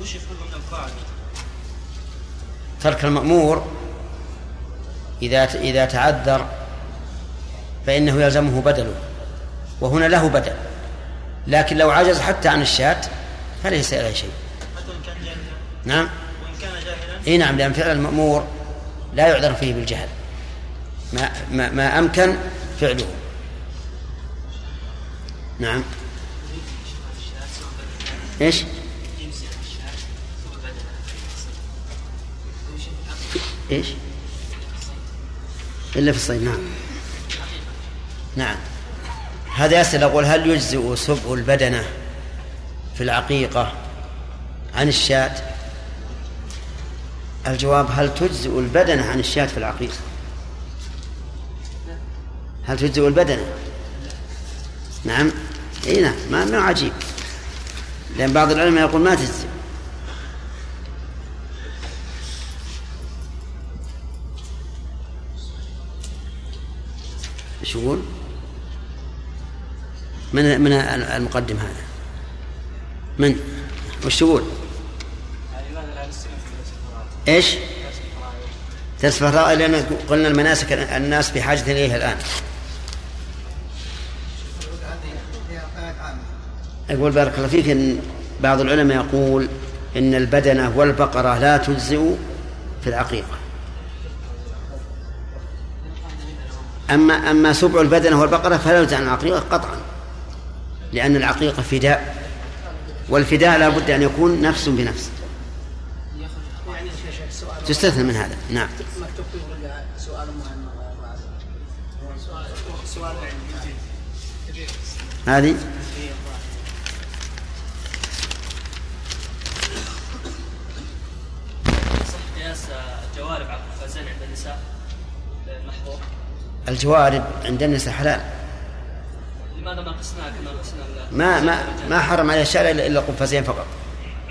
وش يفهم من القاعدة؟ ترك المأمور إذا إذا تعذر فإنه يلزمه بدله وهنا له بدل لكن لو عجز حتى عن الشاة فليس عليه شيء. نعم. إي نعم لأن فعل المأمور لا يعذر فيه بالجهل. ما ما, ما أمكن فعله. نعم. إيش؟ إيش؟ إلا في الصيد نعم. نعم. هذا يسأل يقول هل يجزئ سبع البدنة في العقيقة عن الشاة؟ الجواب هل تجزئ البدنة عن الشاة في العقيقة؟ هل تجزئ البدنة نعم. إي نعم ما ما عجيب. لأن بعض العلماء يقول ما تجزئ. إيش يقول؟ من من المقدم هذا؟ من؟ وش تقول؟ إيش؟ درس فرائض لأن قلنا المناسك الناس بحاجة إليها الآن يقول بارك الله فيك إن بعض العلماء يقول إن البدنة والبقرة لا تجزئ في العقيقة أما أما سبع البدنة والبقرة فلا يجزئ عن العقيقة قطعا لأن العقيقة فداء والفداء لا بد أن يكون نفس بنفس. تستثنى من هذا. نعم. هذه؟ الجوارب عند النساء حلال. لماذا ما قسناها كما قسنا ما ما ما حرم عليه الشارع الا القفازين فقط.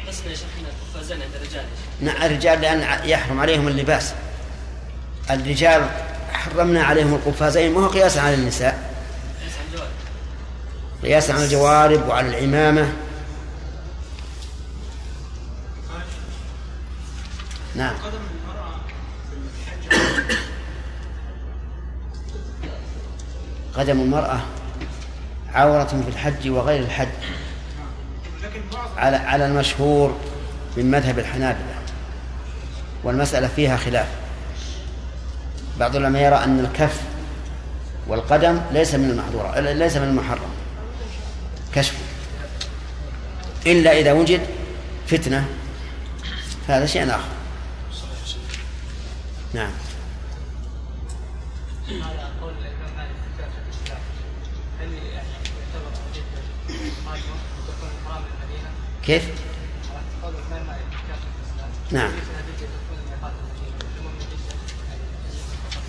قسنا يا شيخنا القفازين عند الرجال. نعم الرجال لأن يحرم عليهم اللباس. الرجال حرمنا عليهم القفازين ما هو قياسا على النساء؟ قياسا على الجوارب. وعلى العمامة. نعم. قدم المرأة عورة في الحج وغير الحج على على المشهور من مذهب الحنابلة. والمسألة فيها خلاف. بعض العلماء يرى أن الكف والقدم ليس من المحظورة ليس من المحرم. كشفه إلا إذا وجد فتنة فهذا شيء آخر. نعم. كيف؟ نعم.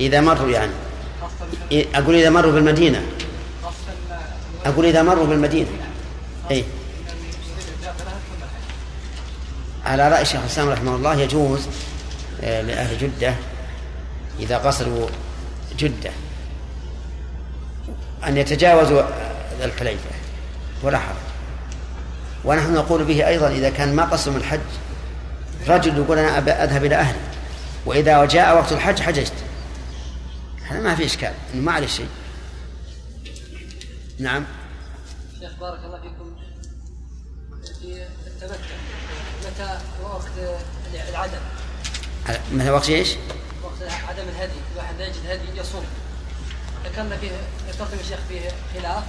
إذا مروا يعني. أقول إذا مروا بالمدينة أقول إذا مروا بالمدينة أي على رأي شيخ الإسلام رحمه الله يجوز آه، لأهل جدة إذا قصروا جدة أن يتجاوزوا الحليفة ولا حرج ونحن نقول به أيضا إذا كان ما قصر من الحج رجل يقول أنا أذهب إلى أهلي وإذا جاء وقت الحج حججت. هذا ما في إشكال إنه ما عليه شيء. نعم. شيخ بارك الله فيكم. في التمتع متى وقت العدم؟ مثل وقت إيش؟ وقت عدم الهدي الواحد لا يجد هدي يصوم. ذكرنا فيه ذكرتم يا شيخ فيه خلاف. نعم.